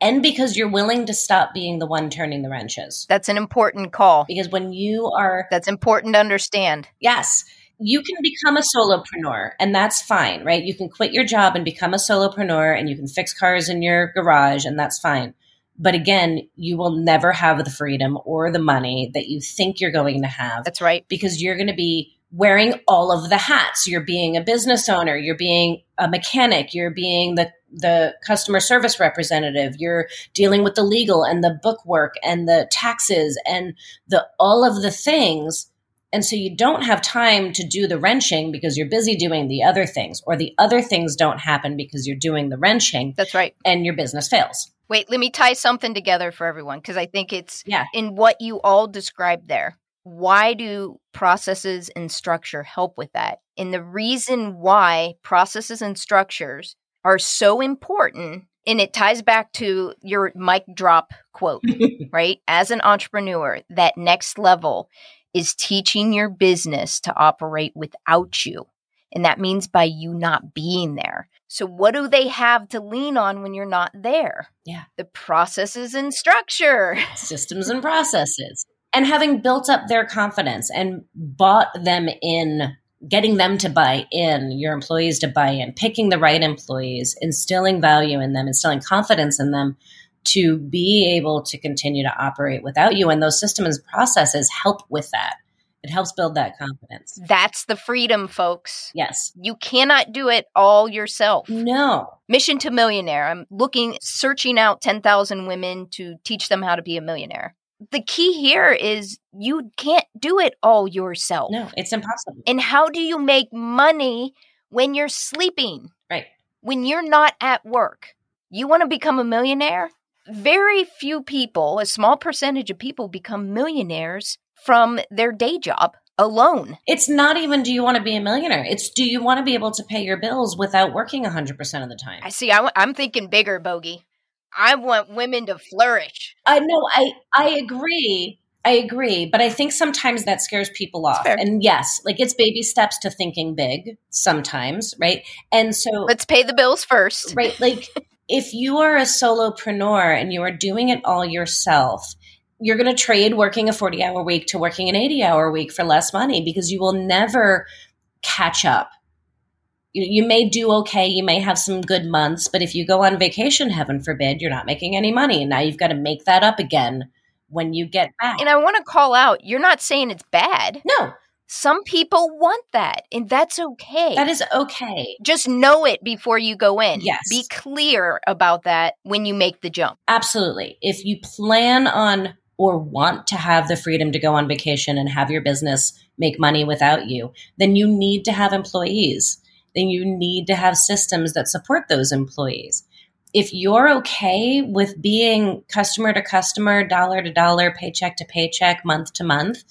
and because you're willing to stop being the one turning the wrenches. That's an important call. Because when you are. That's important to understand. Yes you can become a solopreneur and that's fine, right? You can quit your job and become a solopreneur and you can fix cars in your garage and that's fine. But again, you will never have the freedom or the money that you think you're going to have. That's right. Because you're going to be wearing all of the hats. You're being a business owner, you're being a mechanic, you're being the the customer service representative, you're dealing with the legal and the bookwork and the taxes and the all of the things and so you don't have time to do the wrenching because you're busy doing the other things, or the other things don't happen because you're doing the wrenching. That's right. And your business fails. Wait, let me tie something together for everyone because I think it's yeah. in what you all described there. Why do processes and structure help with that? And the reason why processes and structures are so important and it ties back to your mic drop quote, right? As an entrepreneur, that next level is teaching your business to operate without you. And that means by you not being there. So, what do they have to lean on when you're not there? Yeah. The processes and structure, systems and processes. And having built up their confidence and bought them in, getting them to buy in, your employees to buy in, picking the right employees, instilling value in them, instilling confidence in them to be able to continue to operate without you. And those systems and processes help with that. It helps build that confidence. That's the freedom, folks. Yes. You cannot do it all yourself. No. Mission to Millionaire. I'm looking, searching out 10,000 women to teach them how to be a millionaire. the key here is you can't do it all yourself. No, it's impossible. And how do you make money when you're sleeping? Right. When you're not at work. You want to become a millionaire? Very few people, a small percentage of people become millionaires from their day job alone. It's not even do you want to be a millionaire? It's do you want to be able to pay your bills without working 100% of the time? I see. I, am thinking bigger, Bogi. I want women to flourish. I know. I I agree. I agree, but I think sometimes that scares people off. And yes, like it's baby steps to thinking big sometimes, right? And so let's pay the bills first. Right. Like if you are a solopreneur and you are doing it all yourself, you're going to trade working a 40 hour week to working an 80 hour week for less money because you will never catch up you, you may do okay, you may have some good months, but if you go on vacation, heaven forbid, you're not making any money. And now you've got to make that up again when you get back. And I want to call out, you're not saying it's bad. No. Some people want that, and that's okay. That is okay. Just know it before you go in. Yes. Be clear about that when you make the jump. Absolutely. If you plan on or want to have the freedom to go on vacation and have your business make money without you, then you need to have employees then you need to have systems that support those employees. If you're okay with being customer to customer, dollar to dollar, paycheck to paycheck, month to month,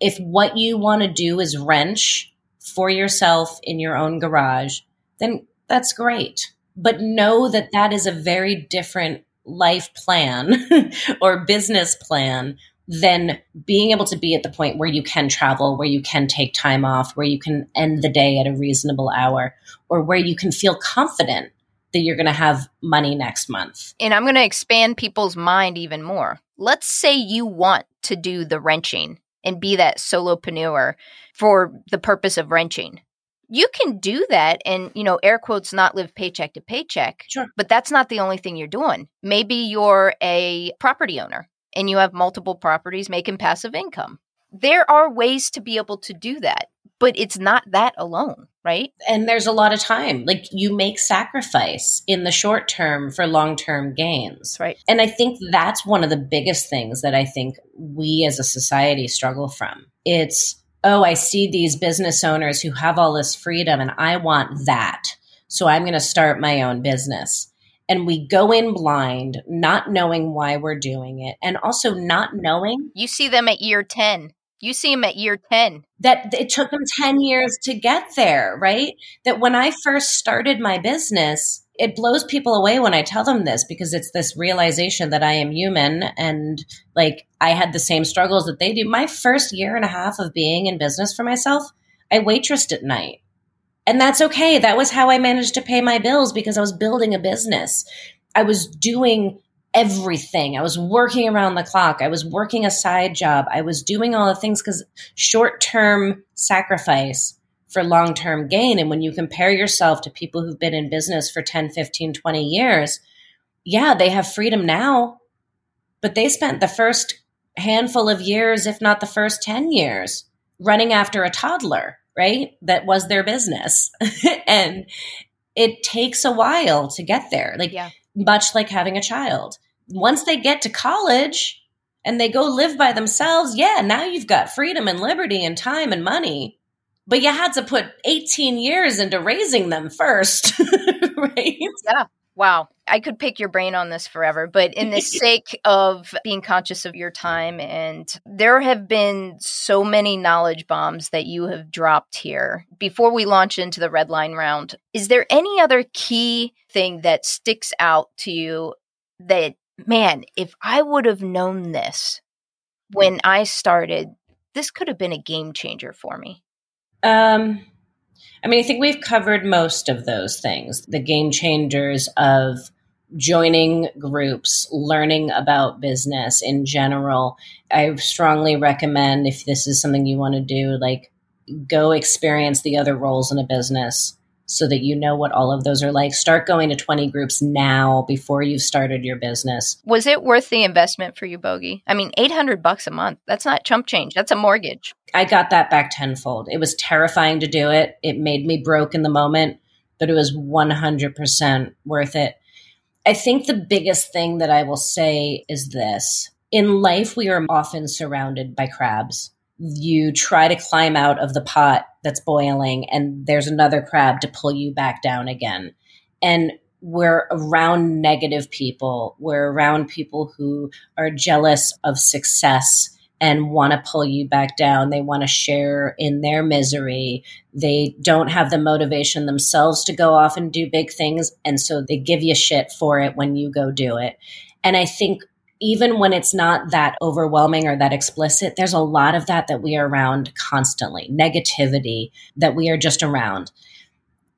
if what you want to do is wrench for yourself in your own garage, then that's great. But know that that is a very different life plan or business plan than being able to be at the point where you can travel, where you can take time off, where you can end the day at a reasonable hour, or where you can feel confident that you're going to have money next month. And I'm going to expand people's mind even more. Let's say you want to do the wrenching and be that solopreneur for the purpose of wrenching. You can do that and, you know, air quotes, not live paycheck to paycheck. Sure. But that's not the only thing you're doing. Maybe you're a property owner and you have multiple properties making passive income. There are ways to be able to do that, but it's not that alone, right? And there's a lot of time. Like you make sacrifice in the short term for long term gains. Right. And I think that's one of the biggest things that I think we as a society struggle from. It's, oh, I see these business owners who have all this freedom and I want that. So I'm going to start my own business and we go in blind, not knowing why we're doing it, and also not knowing. You see them at year 10. You see them at year 10. That it took them 10 years to get there, right? That when I first started my business, it blows people away when I tell them this because it's this realization that I am human and like I had the same struggles that they do. My first year and a half of being in business for myself, I waitressed at night. And that's okay. That was how I managed to pay my bills because I was building a business. I was doing everything. I was working around the clock. I was working a side job. I was doing all the things because short term sacrifice for long term gain. And when you compare yourself to people who've been in business for 10, 15, 20 years, yeah, they have freedom now, but they spent the first handful of years, if not the first 10 years, running after a toddler right? That was their business. and it takes a while to get there. Like yeah. Much like having a child. Once they get to college and they go live by themselves, yeah, now you've got freedom and liberty and time and money. But you had to put 18 years into raising them first, right? Yeah. Wow. I could pick your brain on this forever, but in the sake of being conscious of your time, and there have been so many knowledge bombs that you have dropped here. Before we launch into the red line round, is there any other key thing that sticks out to you that, man, if I would have known this when I started, this could have been a game changer for me? Um, I mean, I think we've covered most of those things the game changers of joining groups, learning about business in general. I strongly recommend if this is something you want to do, like go experience the other roles in a business so that you know what all of those are like. Start going to 20 groups now before you've started your business. Was it worth the investment for you, Bogi? I mean, 800 bucks a month. That's not chump change. That's a mortgage. I got that back tenfold. It was terrifying to do it. It made me broke in the moment, but it was 100% worth it. I think the biggest thing that I will say is this in life, we are often surrounded by crabs. You try to climb out of the pot that's boiling, and there's another crab to pull you back down again. And we're around negative people. We're around people who are jealous of success and want to pull you back down. They want to share in their misery. They don't have the motivation themselves to go off and do big things. And so they give you shit for it when you go do it. And I think even when it's not that overwhelming or that explicit, there's a lot of that that we are around constantly, negativity that we are just around.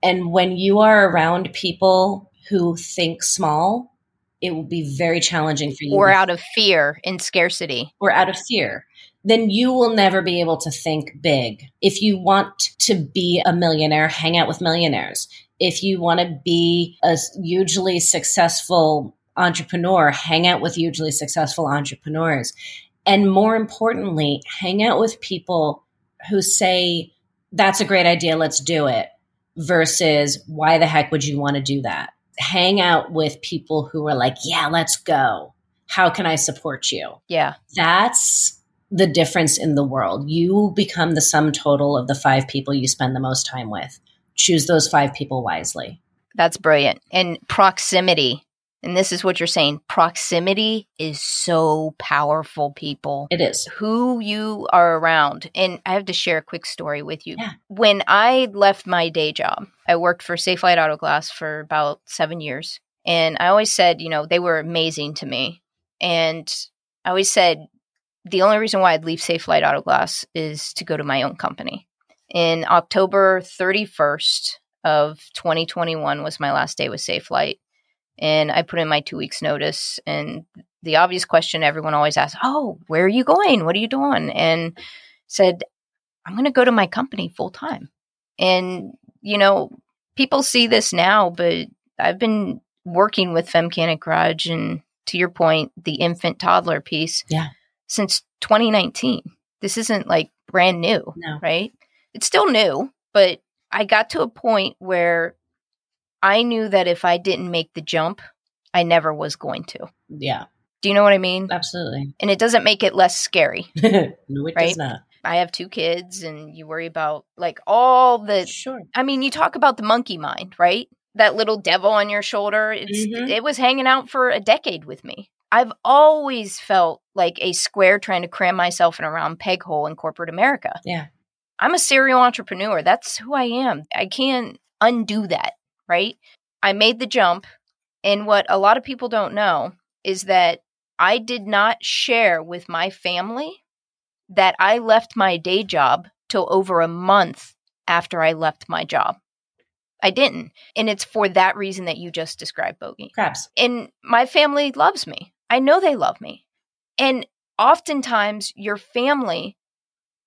And when you are around people who think small, it will be very challenging for you. Or out of fear and scarcity. Or out of fear. Then you will never be able to think big. If you want to be a millionaire, hang out with millionaires. If you want to be a hugely successful entrepreneur, hang out with hugely successful entrepreneurs. And more importantly, hang out with people who say, that's a great idea, let's do it, versus why the heck would you want to do that? Hang out with people who are like, yeah, let's go. How can I support you? Yeah. That's the difference in the world. You become the sum total of the five people you spend the most time with. Choose those five people wisely. That's brilliant. And proximity and this is what you're saying proximity is so powerful, people. It is. Who you are around. And I have to share a quick story with you. Yeah. When I left my day job, I worked for Safelite Auto Glass for about seven years. And I always said, you know, they were amazing to me. And I always said, the only reason why I'd leave Safelite Auto Glass is to go to my own company. In October 31st of 2021 was my last day with Safelite and I put in my two weeks notice. And the obvious question everyone always asks, "Oh, where are you going? What are you doing?" And said, "I'm going to go to my company full time." And you know, people see this now, but I've been working with Femcanic Garage and to your point, the infant toddler piece, yeah, since 2019. This isn't like brand new, no. right? It's still new, but I got to a point where I knew that if I didn't make the jump, I never was going to. Yeah. Do you know what I mean? Absolutely. And it doesn't make it less scary. no, it right? does not. I have two kids and you worry about like all the Sure. I mean, you talk about the monkey mind, right? That little devil on your shoulder. It's Mhm. it was hanging out for a decade with me. I've always felt like a square trying to cram myself in a round peg hole in corporate America. Yeah. I'm a serial entrepreneur. That's who I am. I can't undo that, right? I made the jump. And what a lot of people don't know is that I did not share with my family that I left my day job till over a month after I left my job. I didn't. And it's for that reason that you just described, Bogi. Crabs. And my family loves me. I know they love me. And oftentimes, your family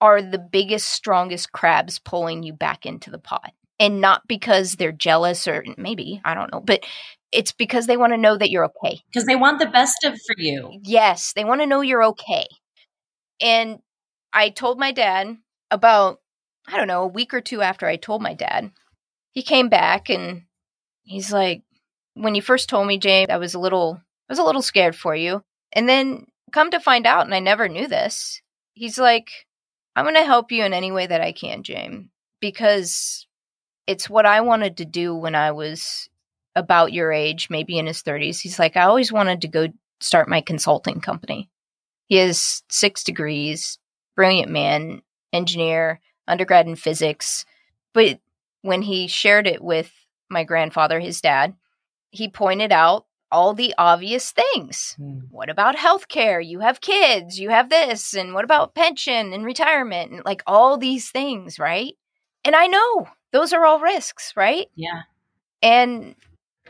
are the biggest, strongest crabs pulling you back into the pot. And not because they're jealous or maybe, I don't know, but it's because they want to know that you're okay. Because they want the best of for you. Yes, they want to know you're okay. And I told my dad about, I don't know, a week or two after I told my dad, he came back and he's like, when you first told me, James, I was a little, I was a little scared for you. And then come to find out, and I never knew this, he's like, I'm going to help you in any way that I can, James, because it's what I wanted to do when I was about your age, maybe in his 30s. He's like, I always wanted to go start my consulting company. He has six degrees, brilliant man, engineer, undergrad in physics. But when he shared it with my grandfather, his dad, he pointed out all the obvious things. Hmm. What about healthcare? You have kids, you have this, and what about pension and retirement and like all these things, right? And I know those are all risks, right? Yeah. And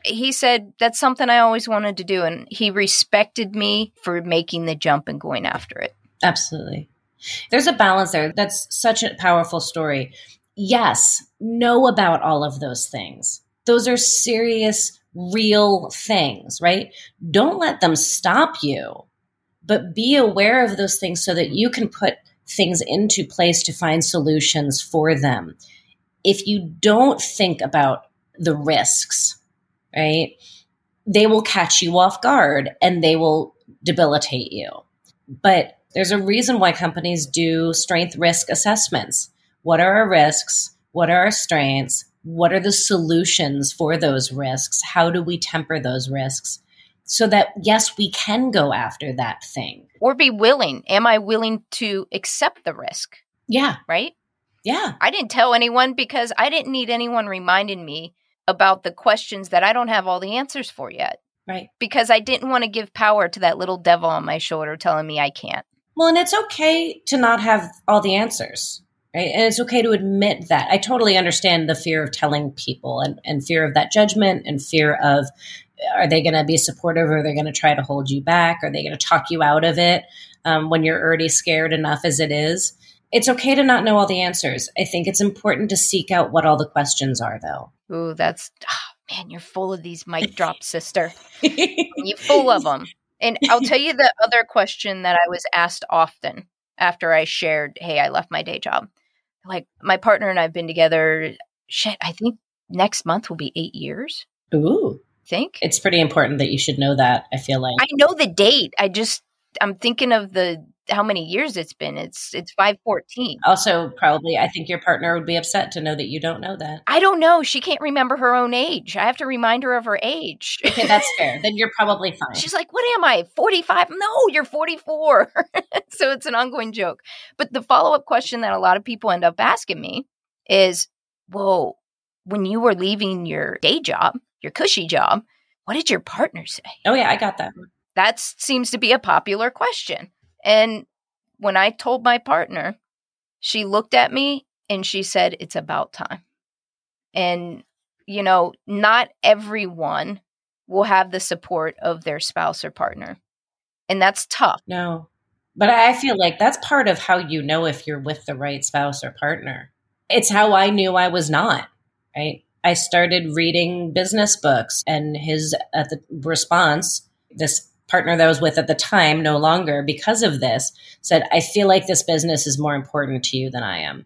he said that's something I always wanted to do and he respected me for making the jump and going after it. Absolutely. There's a balance there. That's such a powerful story. Yes, know about all of those things. Those are serious, real things, right? Don't let them stop you, but be aware of those things so that you can put things into place to find solutions for them. If you don't think about the risks, right, they will catch you off guard and they will debilitate you. But there's a reason why companies do strength risk assessments. What are our risks? What are our strengths? What are the solutions for those risks? How do we temper those risks? So that, yes, we can go after that thing. Or be willing. Am I willing to accept the risk? Yeah. Right? Yeah. I didn't tell anyone because I didn't need anyone reminding me about the questions that I don't have all the answers for yet. Right. Because I didn't want to give power to that little devil on my shoulder telling me I can't. Well, and it's okay to not have all the answers, right? And it's okay to admit that. I totally understand the fear of telling people and, and fear of that judgment and fear of are they going to be supportive or are they going to try to hold you back? Are they going to talk you out of it um, when you're already scared enough as it is? It's okay to not know all the answers. I think it's important to seek out what all the questions are, though. Ooh, that's oh, man, you're full of these mic drops, sister. you full of them. And I'll tell you the other question that I was asked often after I shared, "Hey, I left my day job." Like my partner and I've been together. Shit, I think next month will be eight years. Ooh, think it's pretty important that you should know that. I feel like I know the date. I just I'm thinking of the how many years it's been. It's it's five fourteen. Also, probably, I think your partner would be upset to know that you don't know that. I don't know. She can't remember her own age. I have to remind her of her age. Okay, that's fair. then you're probably fine. She's like, "What am I? Forty five? No, you're forty four. so it's an ongoing joke. But the follow up question that a lot of people end up asking me is, "Whoa, when you were leaving your day job, your cushy job, what did your partner say?" Oh yeah, I got that. That seems to be a popular question. And when I told my partner, she looked at me and she said, It's about time. And, you know, not everyone will have the support of their spouse or partner. And that's tough. No. But I feel like that's part of how you know if you're with the right spouse or partner. It's how I knew I was not, right? I started reading business books and his uh, the response, this partner that I was with at the time, no longer because of this, said, I feel like this business is more important to you than I am.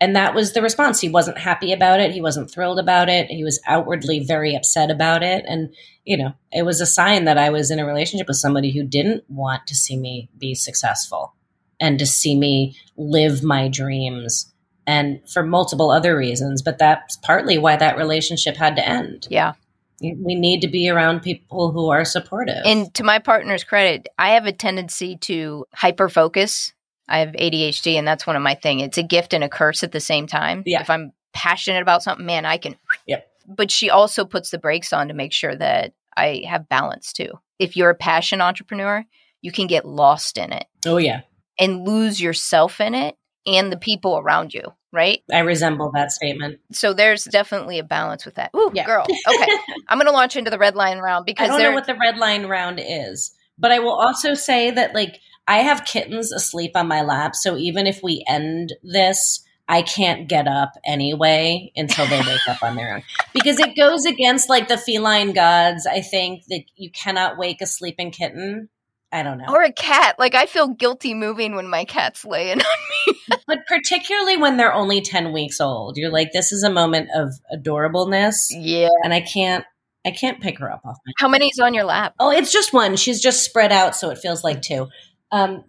And that was the response. He wasn't happy about it. He wasn't thrilled about it. He was outwardly very upset about it. And, you know, it was a sign that I was in a relationship with somebody who didn't want to see me be successful and to see me live my dreams and for multiple other reasons. But that's partly why that relationship had to end. Yeah we need to be around people who are supportive. And to my partner's credit, I have a tendency to hyper focus. I have ADHD, and that's one of my things. It's a gift and a curse at the same time. Yeah. If I'm passionate about something, man, I can. Yep. But she also puts the brakes on to make sure that I have balance too. If you're a passion entrepreneur, you can get lost in it. Oh, yeah. And lose yourself in it and the people around you right? I resemble that statement. So there's definitely a balance with that. Ooh, yeah. girl. Okay. I'm going to launch into the red line round because I don't know what the red line round is. But I will also say that like I have kittens asleep on my lap, so even if we end this, I can't get up anyway until they wake up on their own. Because it goes against like the feline gods, I think that you cannot wake a sleeping kitten. I don't know. Or a cat. Like I feel guilty moving when my cat's laying on me. but particularly when they're only 10 weeks old. You're like this is a moment of adorableness. Yeah. And I can't I can't pick her up off my How many's on your lap? Oh, it's just one. She's just spread out so it feels like two. Um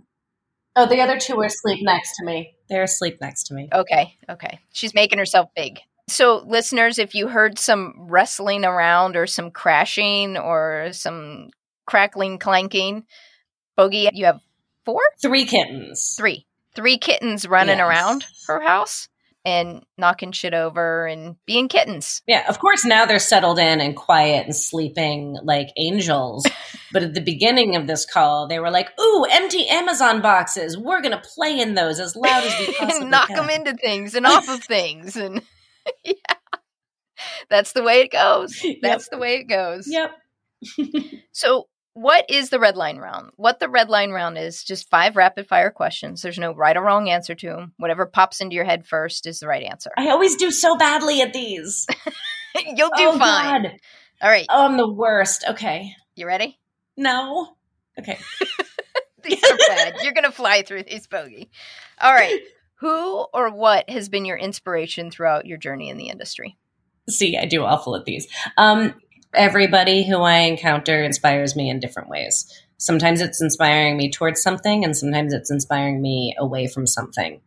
Oh, the other two are asleep next to me. They're asleep next to me. Okay. Okay. She's making herself big. So, listeners, if you heard some wrestling around or some crashing or some crackling, clanking, Bogi, you have four? Three kittens. Three. Three kittens running yes. around her house and knocking shit over and being kittens. Yeah, of course now they're settled in and quiet and sleeping like angels. but at the beginning of this call, they were like, "Ooh, empty Amazon boxes. We're going to play in those as loud as we possibly and knock can. them into things and off of things and yeah. That's the way it goes. That's yep. the way it goes. Yep. so what is the red line round? What the red line round is just five rapid fire questions. There's no right or wrong answer to them. Whatever pops into your head first is the right answer. I always do so badly at these. You'll do oh, fine. God. All right. Oh, I'm the worst. Okay. You ready? No. Okay. these are bad. You're going to fly through these, Bogi. All right. Who or what has been your inspiration throughout your journey in the industry? See, I do awful at these. Um, everybody who I encounter inspires me in different ways. Sometimes it's inspiring me towards something, and sometimes it's inspiring me away from something.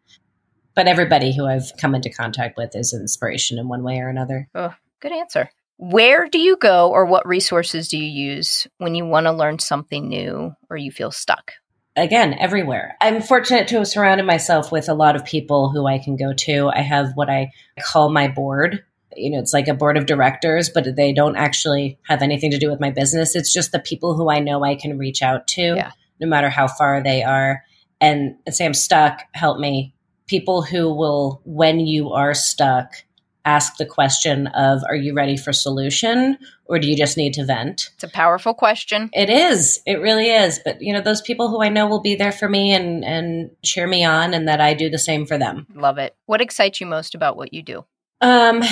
But everybody who I've come into contact with is inspiration in one way or another. Oh, good answer. Where do you go or what resources do you use when you want to learn something new or you feel stuck? Again, everywhere. I'm fortunate to have surrounded myself with a lot of people who I can go to. I have what I call my board. You know, it's like a board of directors, but they don't actually have anything to do with my business. It's just the people who I know I can reach out to, Yeah. no matter how far they are, and say, I'm stuck, help me. People who will, when you are stuck, ask the question of, Are you ready for solution or do you just need to vent? It's a powerful question. It is. It really is. But you know, those people who I know will be there for me and and cheer me on, and that I do the same for them. Love it. What excites you most about what you do? Um,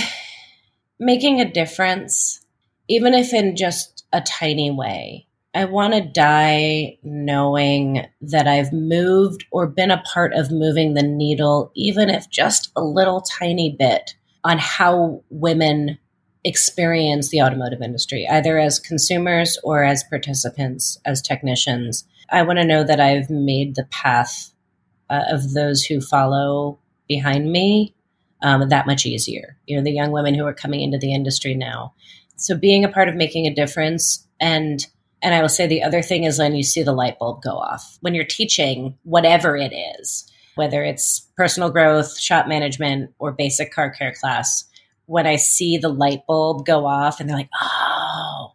making a difference, even if in just a tiny way. I want to die knowing that I've moved or been a part of moving the needle, even if just a little tiny bit, on how women experience the automotive industry, either as consumers or as participants, as technicians. I want to know that I've made the path uh, of those who follow behind me um, that much easier. You know, the young women who are coming into the industry now. So being a part of making a difference and and I will say the other thing is when you see the light bulb go off. When you're teaching whatever it is, whether it's personal growth, shop management, or basic car care class, when I see the light bulb go off and they're like, oh,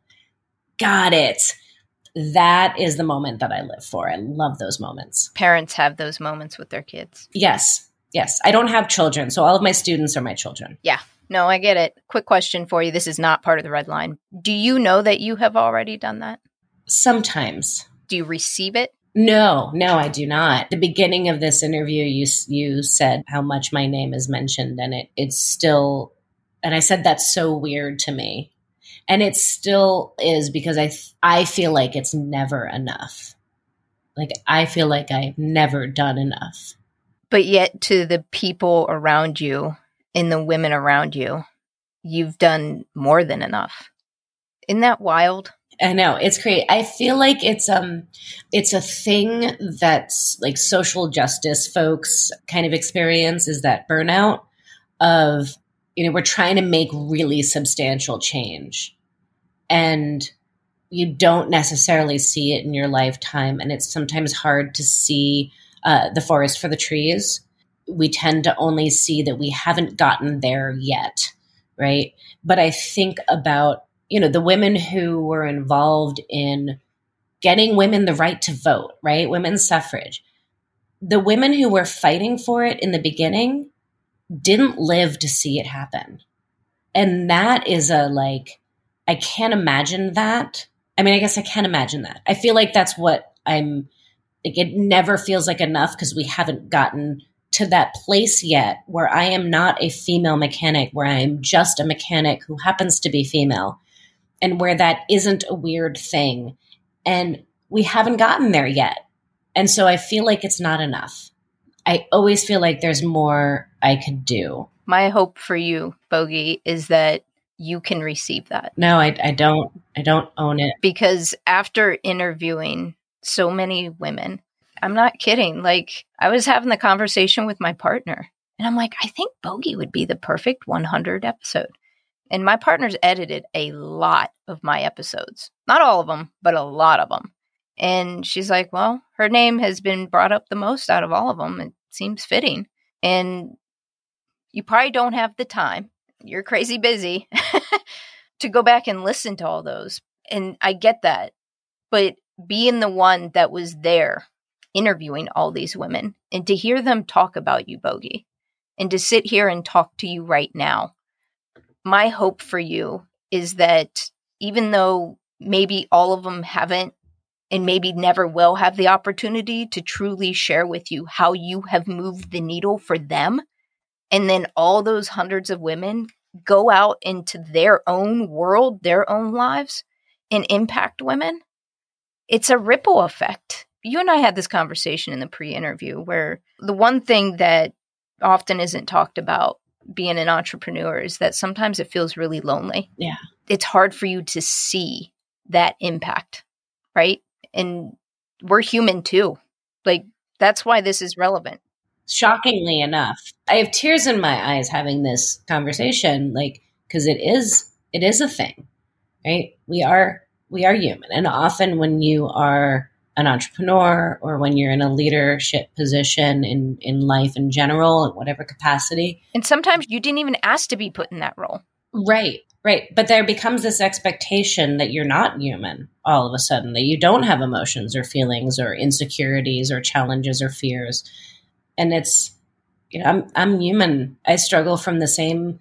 got it. That is the moment that I live for. I love those moments. Parents have those moments with their kids. Yes. Yes. I don't have children. So all of my students are my children. Yeah. No, I get it. Quick question for you. This is not part of the red line. Do you know that you have already done that? Sometimes. Do you receive it? No, no, I do not. The beginning of this interview, you you said how much my name is mentioned, and it it's still, and I said that's so weird to me, and it still is because I I feel like it's never enough. Like I feel like I've never done enough. But yet, to the people around you and the women around you, you've done more than enough. Isn't that wild? I know it's great. I feel like it's um it's a thing that's like social justice folks kind of experience is that burnout of you know we're trying to make really substantial change and you don't necessarily see it in your lifetime and it's sometimes hard to see uh, the forest for the trees we tend to only see that we haven't gotten there yet right? But i think about you know the women who were involved in getting women the right to vote right? Women's suffrage. The women who were fighting for it in the beginning didn't live to see it happen. And that is a like i can't imagine that. I mean i guess i can't imagine that. I feel like that's what i'm like it never feels like enough because we haven't gotten to that place yet where i am not a female mechanic where i am just a mechanic who happens to be female and where that isn't a weird thing. And we haven't gotten there yet. And so I feel like it's not enough. I always feel like there's more I could do. My hope for you, Bogi, is that you can receive that. No, I, I don't. I don't own it. Because after interviewing so many women, I'm not kidding. Like, I was having the conversation with my partner, and I'm like, I think Bogi would be the perfect 100 episode. And my partner's edited a lot of my episodes. Not all of them, but a lot of them. And she's like, well, her name has been brought up the most out of all of them. It seems fitting. And you probably don't have the time. You're crazy busy to go back and listen to all those. And I get that. But being the one that was there interviewing all these women and to hear them talk about you, Bogi, and to sit here and talk to you right now. My hope for you is that even though maybe all of them haven't and maybe never will have the opportunity to truly share with you how you have moved the needle for them, and then all those hundreds of women go out into their own world, their own lives, and impact women, it's a ripple effect. You and I had this conversation in the pre interview where the one thing that often isn't talked about being an entrepreneur is that sometimes it feels really lonely. Yeah. It's hard for you to see that impact, right? And we're human too. Like, that's why this is relevant. Shockingly enough, I have tears in my eyes having this conversation, like, because it is, it is a thing, right? We are, we are human. And often when you are an entrepreneur or when you're in a leadership position in, in life in general, in whatever capacity. And sometimes you didn't even ask to be put in that role. Right, right. But there becomes this expectation that you're not human all of a sudden, that you don't have emotions or feelings or insecurities or challenges or fears. And it's, you know, I'm, I'm human. I struggle from the same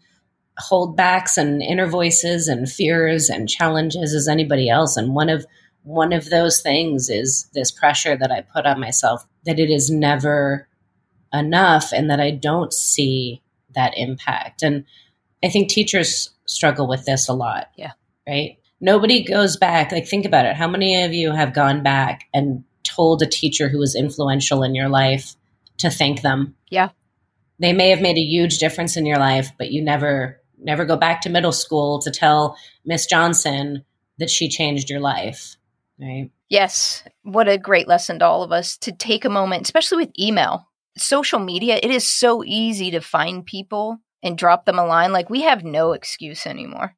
holdbacks and inner voices and fears and challenges as anybody else. And one of, one of those things is this pressure that I put on myself that it is never enough and that I don't see that impact. And I think teachers struggle with this a lot. Yeah. Right? Nobody goes back. Like, think about it. How many of you have gone back and told a teacher who was influential in your life to thank them? Yeah. They may have made a huge difference in your life, but you never never go back to middle school to tell Miss Johnson that she changed your life. Right. Yes. What a great lesson to all of us to take a moment, especially with email. Social media, it is so easy to find people and drop them a line. Like we have no excuse anymore.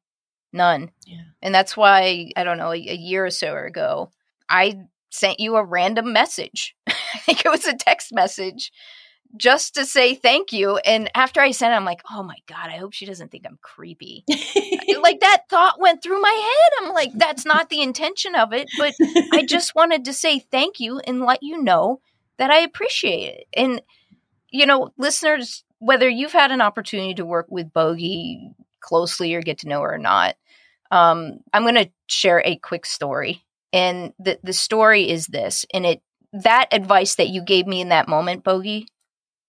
None. Yeah. And that's why, I don't know, a, a year or so ago, I sent you a random message. I think it was a text message just to say thank you. And after I sent it, I'm like, oh my God, I hope she doesn't think I'm creepy. like that thought went through my head. I'm like, that's not the intention of it. But I just wanted to say thank you and let you know that I appreciate it. And, you know, listeners, whether you've had an opportunity to work with Bogi closely or get to know her or not, um, I'm going to share a quick story. And the, the story is this, and it, that advice that you gave me in that moment, Bogi,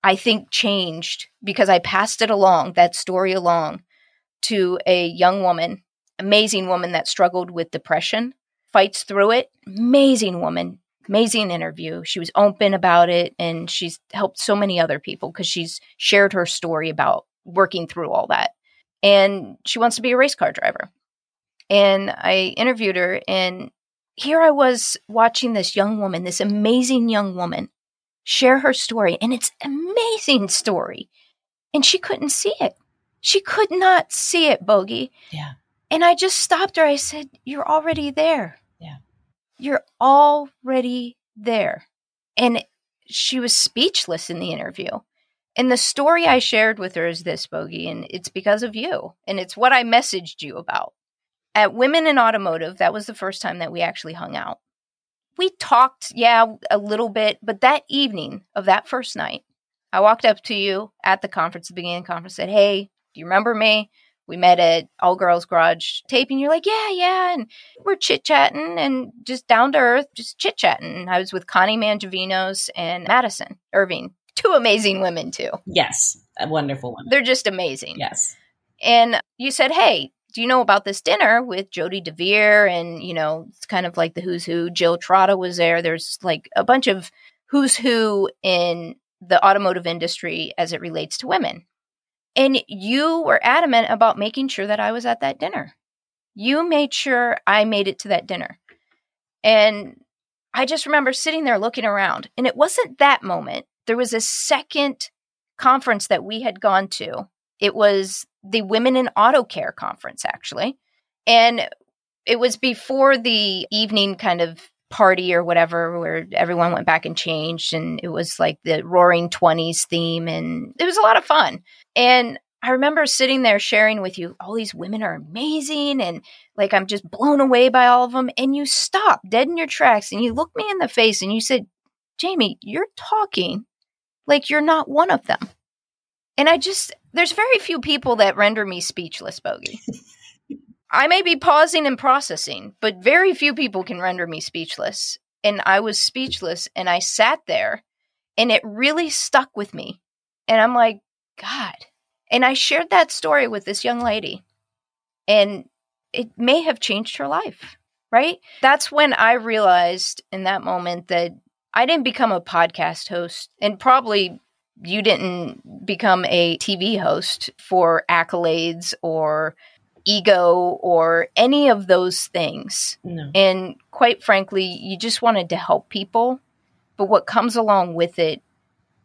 I think changed because I passed it along, that story along to a young woman, amazing woman that struggled with depression, fights through it. Amazing woman, amazing interview. She was open about it and she's helped so many other people because she's shared her story about working through all that. And she wants to be a race car driver. And I interviewed her and here I was watching this young woman, this amazing young woman share her story and it's amazing story. And she couldn't see it. She could not see it, Bogi. Yeah. And I just stopped her. I said, You're already there. Yeah. You're already there. And she was speechless in the interview. And the story I shared with her is this, Bogi, and it's because of you. And it's what I messaged you about. At Women in Automotive, that was the first time that we actually hung out we talked, yeah, a little bit, but that evening of that first night, I walked up to you at the conference, the beginning of the conference, said, Hey, do you remember me? We met at All Girls Garage taping. You're like, Yeah, yeah. And we're chit chatting and just down to earth, just chit chatting. I was with Connie Mangiavinos and Madison Irving, two amazing women, too. Yes, a wonderful women. They're just amazing. Yes. And you said, Hey, you know about this dinner with Jody DeVere? And, you know, it's kind of like the who's who. Jill Trotta was there. There's like a bunch of who's who in the automotive industry as it relates to women. And you were adamant about making sure that I was at that dinner. You made sure I made it to that dinner. And I just remember sitting there looking around. And it wasn't that moment. There was a second conference that we had gone to. It was the Women in Auto Care conference, actually. And it was before the evening kind of party or whatever where everyone went back and changed and it was like the roaring 20s theme and it was a lot of fun and i remember sitting there sharing with you all these women are amazing and like i'm just blown away by all of them and you stopped dead in your tracks and you looked me in the face and you said jamie you're talking like you're not one of them and i just there's very few people that render me speechless, Bogi. I may be pausing and processing, but very few people can render me speechless. And I was speechless and I sat there and it really stuck with me. And I'm like, God. And I shared that story with this young lady and it may have changed her life, right? That's when I realized in that moment that I didn't become a podcast host and probably you didn't become a TV host for accolades or ego or any of those things. No. And quite frankly, you just wanted to help people. But what comes along with it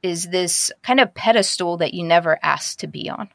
is this kind of pedestal that you never asked to be on.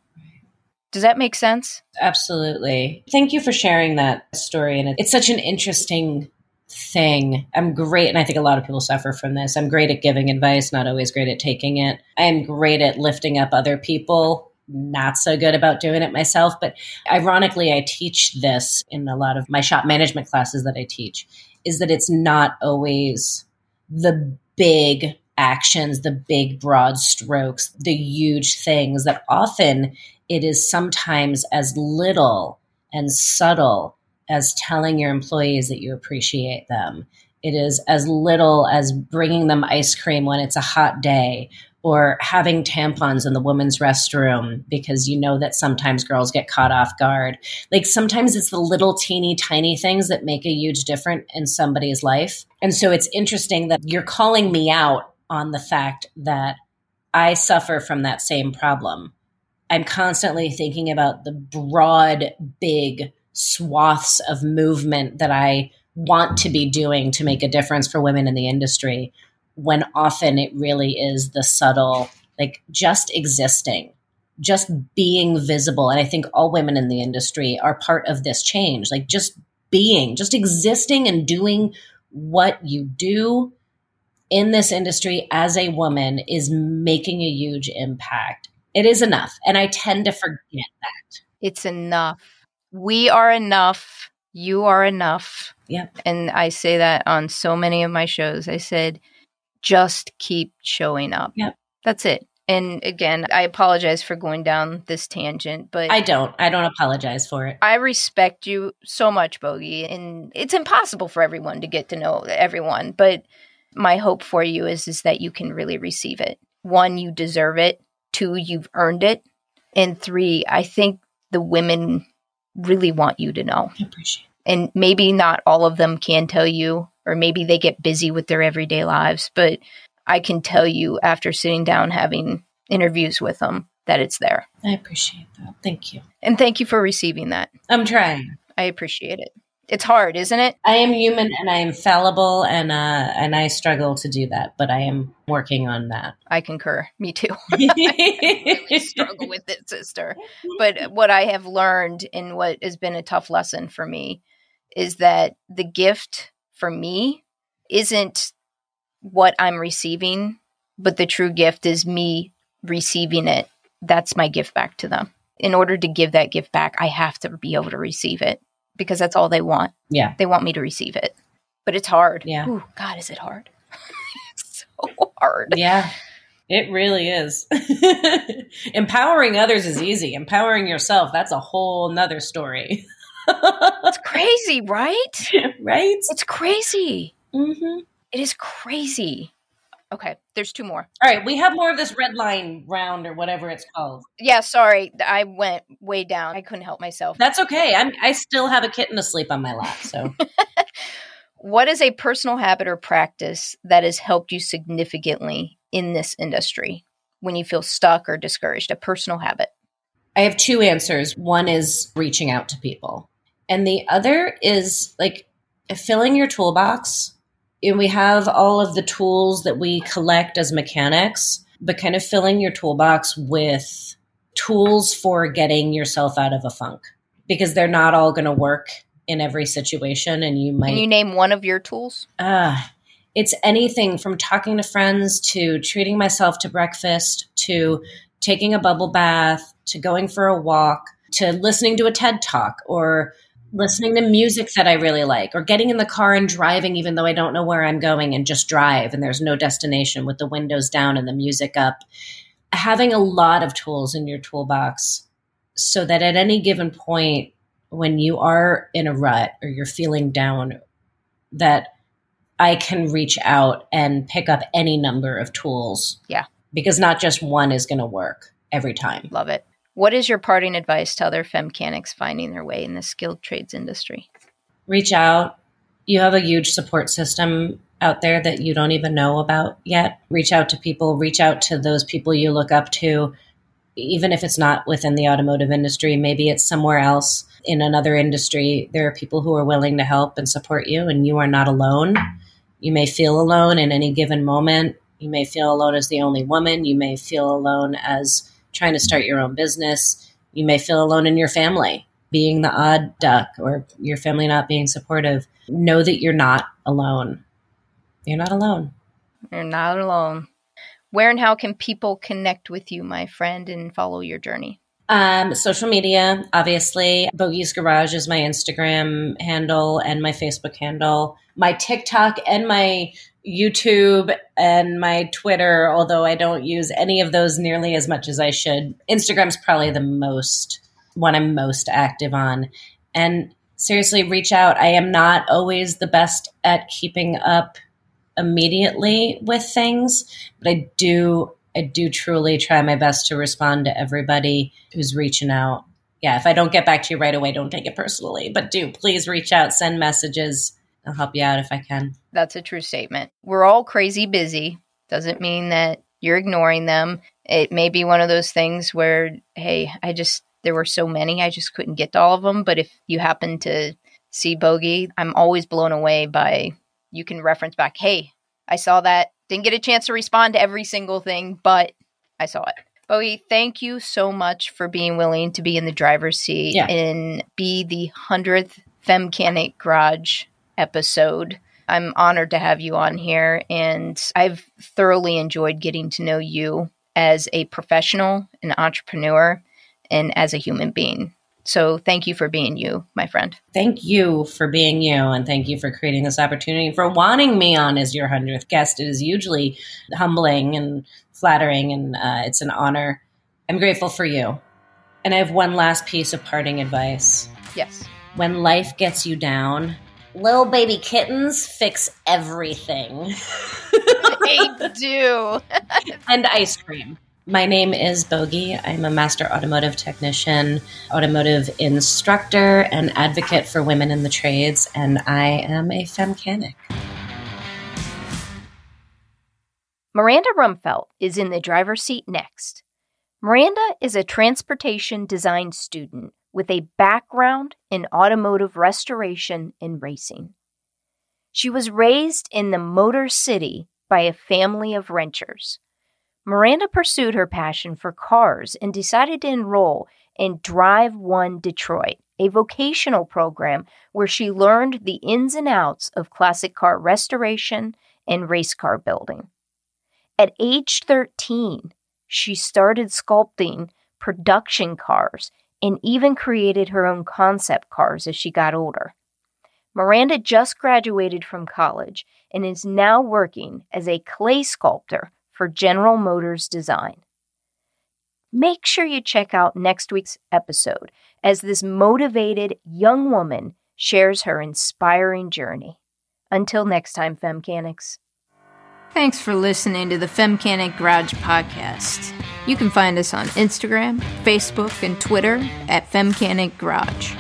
Does that make sense? Absolutely. Thank you for sharing that story. And it's such an interesting thing. I'm great, and I think a lot of people suffer from this. I'm great at giving advice, not always great at taking it. I am great at lifting up other people, not so good about doing it myself. But ironically, I teach this in a lot of my shop management classes that I teach, is that it's not always the big actions, the big broad strokes, the huge things that often it is sometimes as little and subtle as telling your employees that you appreciate them. It is as little as bringing them ice cream when it's a hot day or having tampons in the women's restroom because you know that sometimes girls get caught off guard. Like sometimes it's the little teeny tiny things that make a huge difference in somebody's life. And so it's interesting that you're calling me out on the fact that I suffer from that same problem. I'm constantly thinking about the broad, big swaths of movement that I want to be doing to make a difference for women in the industry, when often it really is the subtle, like just existing, just being visible. And I think all women in the industry are part of this change, like just being, just existing and doing what you do in this industry as a woman is making a huge impact. It is enough. And I tend to forget that. It's enough. We are enough. You are enough. Yep. And I say that on so many of my shows. I said, just keep showing up. Yep. That's it. And again, I apologize for going down this tangent, but I don't. I don't apologize for it. I respect you so much, Bogi. And it's impossible for everyone to get to know everyone, but my hope for you is is that you can really receive it. One, you deserve it. Two, you've earned it. And three, I think the women really want you to know. I appreciate. And maybe not all of them can tell you, or maybe they get busy with their everyday lives, but I can tell you after sitting down having interviews with them that it's there. I appreciate that. Thank you. And thank you for receiving that. I'm trying. I appreciate it. It's hard, isn't it? I am human and I am fallible and uh and I struggle to do that, but I am working on that. I concur. Me too. I really struggle with it, sister. But what I have learned and what has been a tough lesson for me is that the gift for me isn't what I'm receiving, but the true gift is me receiving it. That's my gift back to them. In order to give that gift back, I have to be able to receive it because that's all they want. Yeah. They want me to receive it. But it's hard. Yeah. Ooh, God, is it hard? it's so hard. Yeah. It really is. Empowering others is easy. Empowering yourself, that's a whole nother story. It's crazy, right? right? It's crazy. Mm-hmm. It is crazy. Okay, there's two more. All right, we have more of this red line round or whatever it's called. Yeah, sorry. I went way down. I couldn't help myself. That's okay. I'm, I still have a kitten asleep on my lap. So, What is a personal habit or practice that has helped you significantly in this industry when you feel stuck or discouraged? A personal habit. I have two answers. One is reaching out to people, and the other is like filling your toolbox. And we have all of the tools that we collect as mechanics, but kind of filling your toolbox with tools for getting yourself out of a funk because they're not all going to work in every situation. And you might Can you name one of your tools? uh, it's anything from talking to friends to treating myself to breakfast to taking a bubble bath to going for a walk to listening to a TED talk or listening to music that I really like or getting in the car and driving even though I don't know where I'm going and just drive and there's no destination with the windows down and the music up. Having a lot of tools in your toolbox so that at any given point when you are in a rut or you're feeling down that I can reach out and pick up any number of tools. Yeah. Because not just one is going to work every time. Love it. What is your parting advice to other femcanics finding their way in the skilled trades industry? Reach out. You have a huge support system out there that you don't even know about yet. Reach out to people, reach out to those people you look up to, even if it's not within the automotive industry, maybe it's somewhere else. in another industry, there are people who are willing to help and support you, and you are not alone. You may feel alone in any given moment. You may feel alone as the only woman. You may feel alone as trying to start your own business. You may feel alone in your family, being the odd duck or your family not being supportive. Know that you're not alone. You're not alone. You're not alone. Where and how can people connect with you, my friend, and follow your journey? Um, social media, obviously. Bogi's Garage is my Instagram handle and my Facebook handle. My TikTok and my YouTube and my Twitter, although I don't use any of those nearly as much as I should. Instagram's probably the most one I'm most active on. And seriously, reach out. I am not always the best at keeping up immediately with things, but I do I do truly try my best to respond to everybody who's reaching out. Yeah, if I don't get back to you right away, don't take it personally, but do please reach out, send messages. I'll help you out if I can. That's a true statement. We're all crazy busy. Doesn't mean that you're ignoring them. It may be one of those things where, hey, I just, there were so many, I just couldn't get to all of them. But if you happen to see Bogi, I'm always blown away by, you can reference back, hey, I saw that. Didn't get a chance to respond to every single thing, but I saw it. Bowie, thank you so much for being willing to be in the driver's seat yeah. and be the 100th Femcanic Garage episode. I'm honored to have you on here, and I've thoroughly enjoyed getting to know you as a professional, an entrepreneur, and as a human being. So thank you for being you, my friend. Thank you for being you, and thank you for creating this opportunity for wanting me on as your hundredth guest. It is hugely humbling and flattering, and uh, it's an honor. I'm grateful for you. And I have one last piece of parting advice. Yes. When life gets you down, little baby kittens fix everything. they do. and ice cream. My name is Bogi. I'm a master automotive technician, automotive instructor, and advocate for women in the trades, and I am a femcanic. Miranda Rumfelt is in the driver's seat next. Miranda is a transportation design student with a background in automotive restoration and racing. She was raised in the Motor City by a family of wrenchers. Miranda pursued her passion for cars and decided to enroll in Drive One Detroit, a vocational program where she learned the ins and outs of classic car restoration and race car building. At age 13, she started sculpting production cars and even created her own concept cars as she got older. Miranda just graduated from college and is now working as a clay sculptor for General Motors Design. Make sure you check out next week's episode as this motivated young woman shares her inspiring journey. Until next time, Femcanics. Thanks for listening to the Femcanic Garage podcast. You can find us on Instagram, Facebook, and Twitter at Femcanic Garage.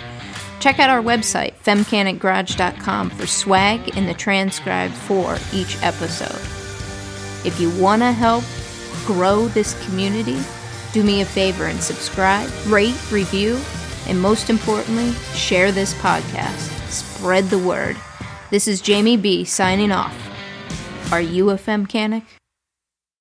Check out our website, femcanicgarage.com, for swag and the transcribe for each episode. If you want to help grow this community, do me a favor and subscribe, rate, review, and most importantly, share this podcast. Spread the word. This is Jamie B signing off. Are you a femcanic?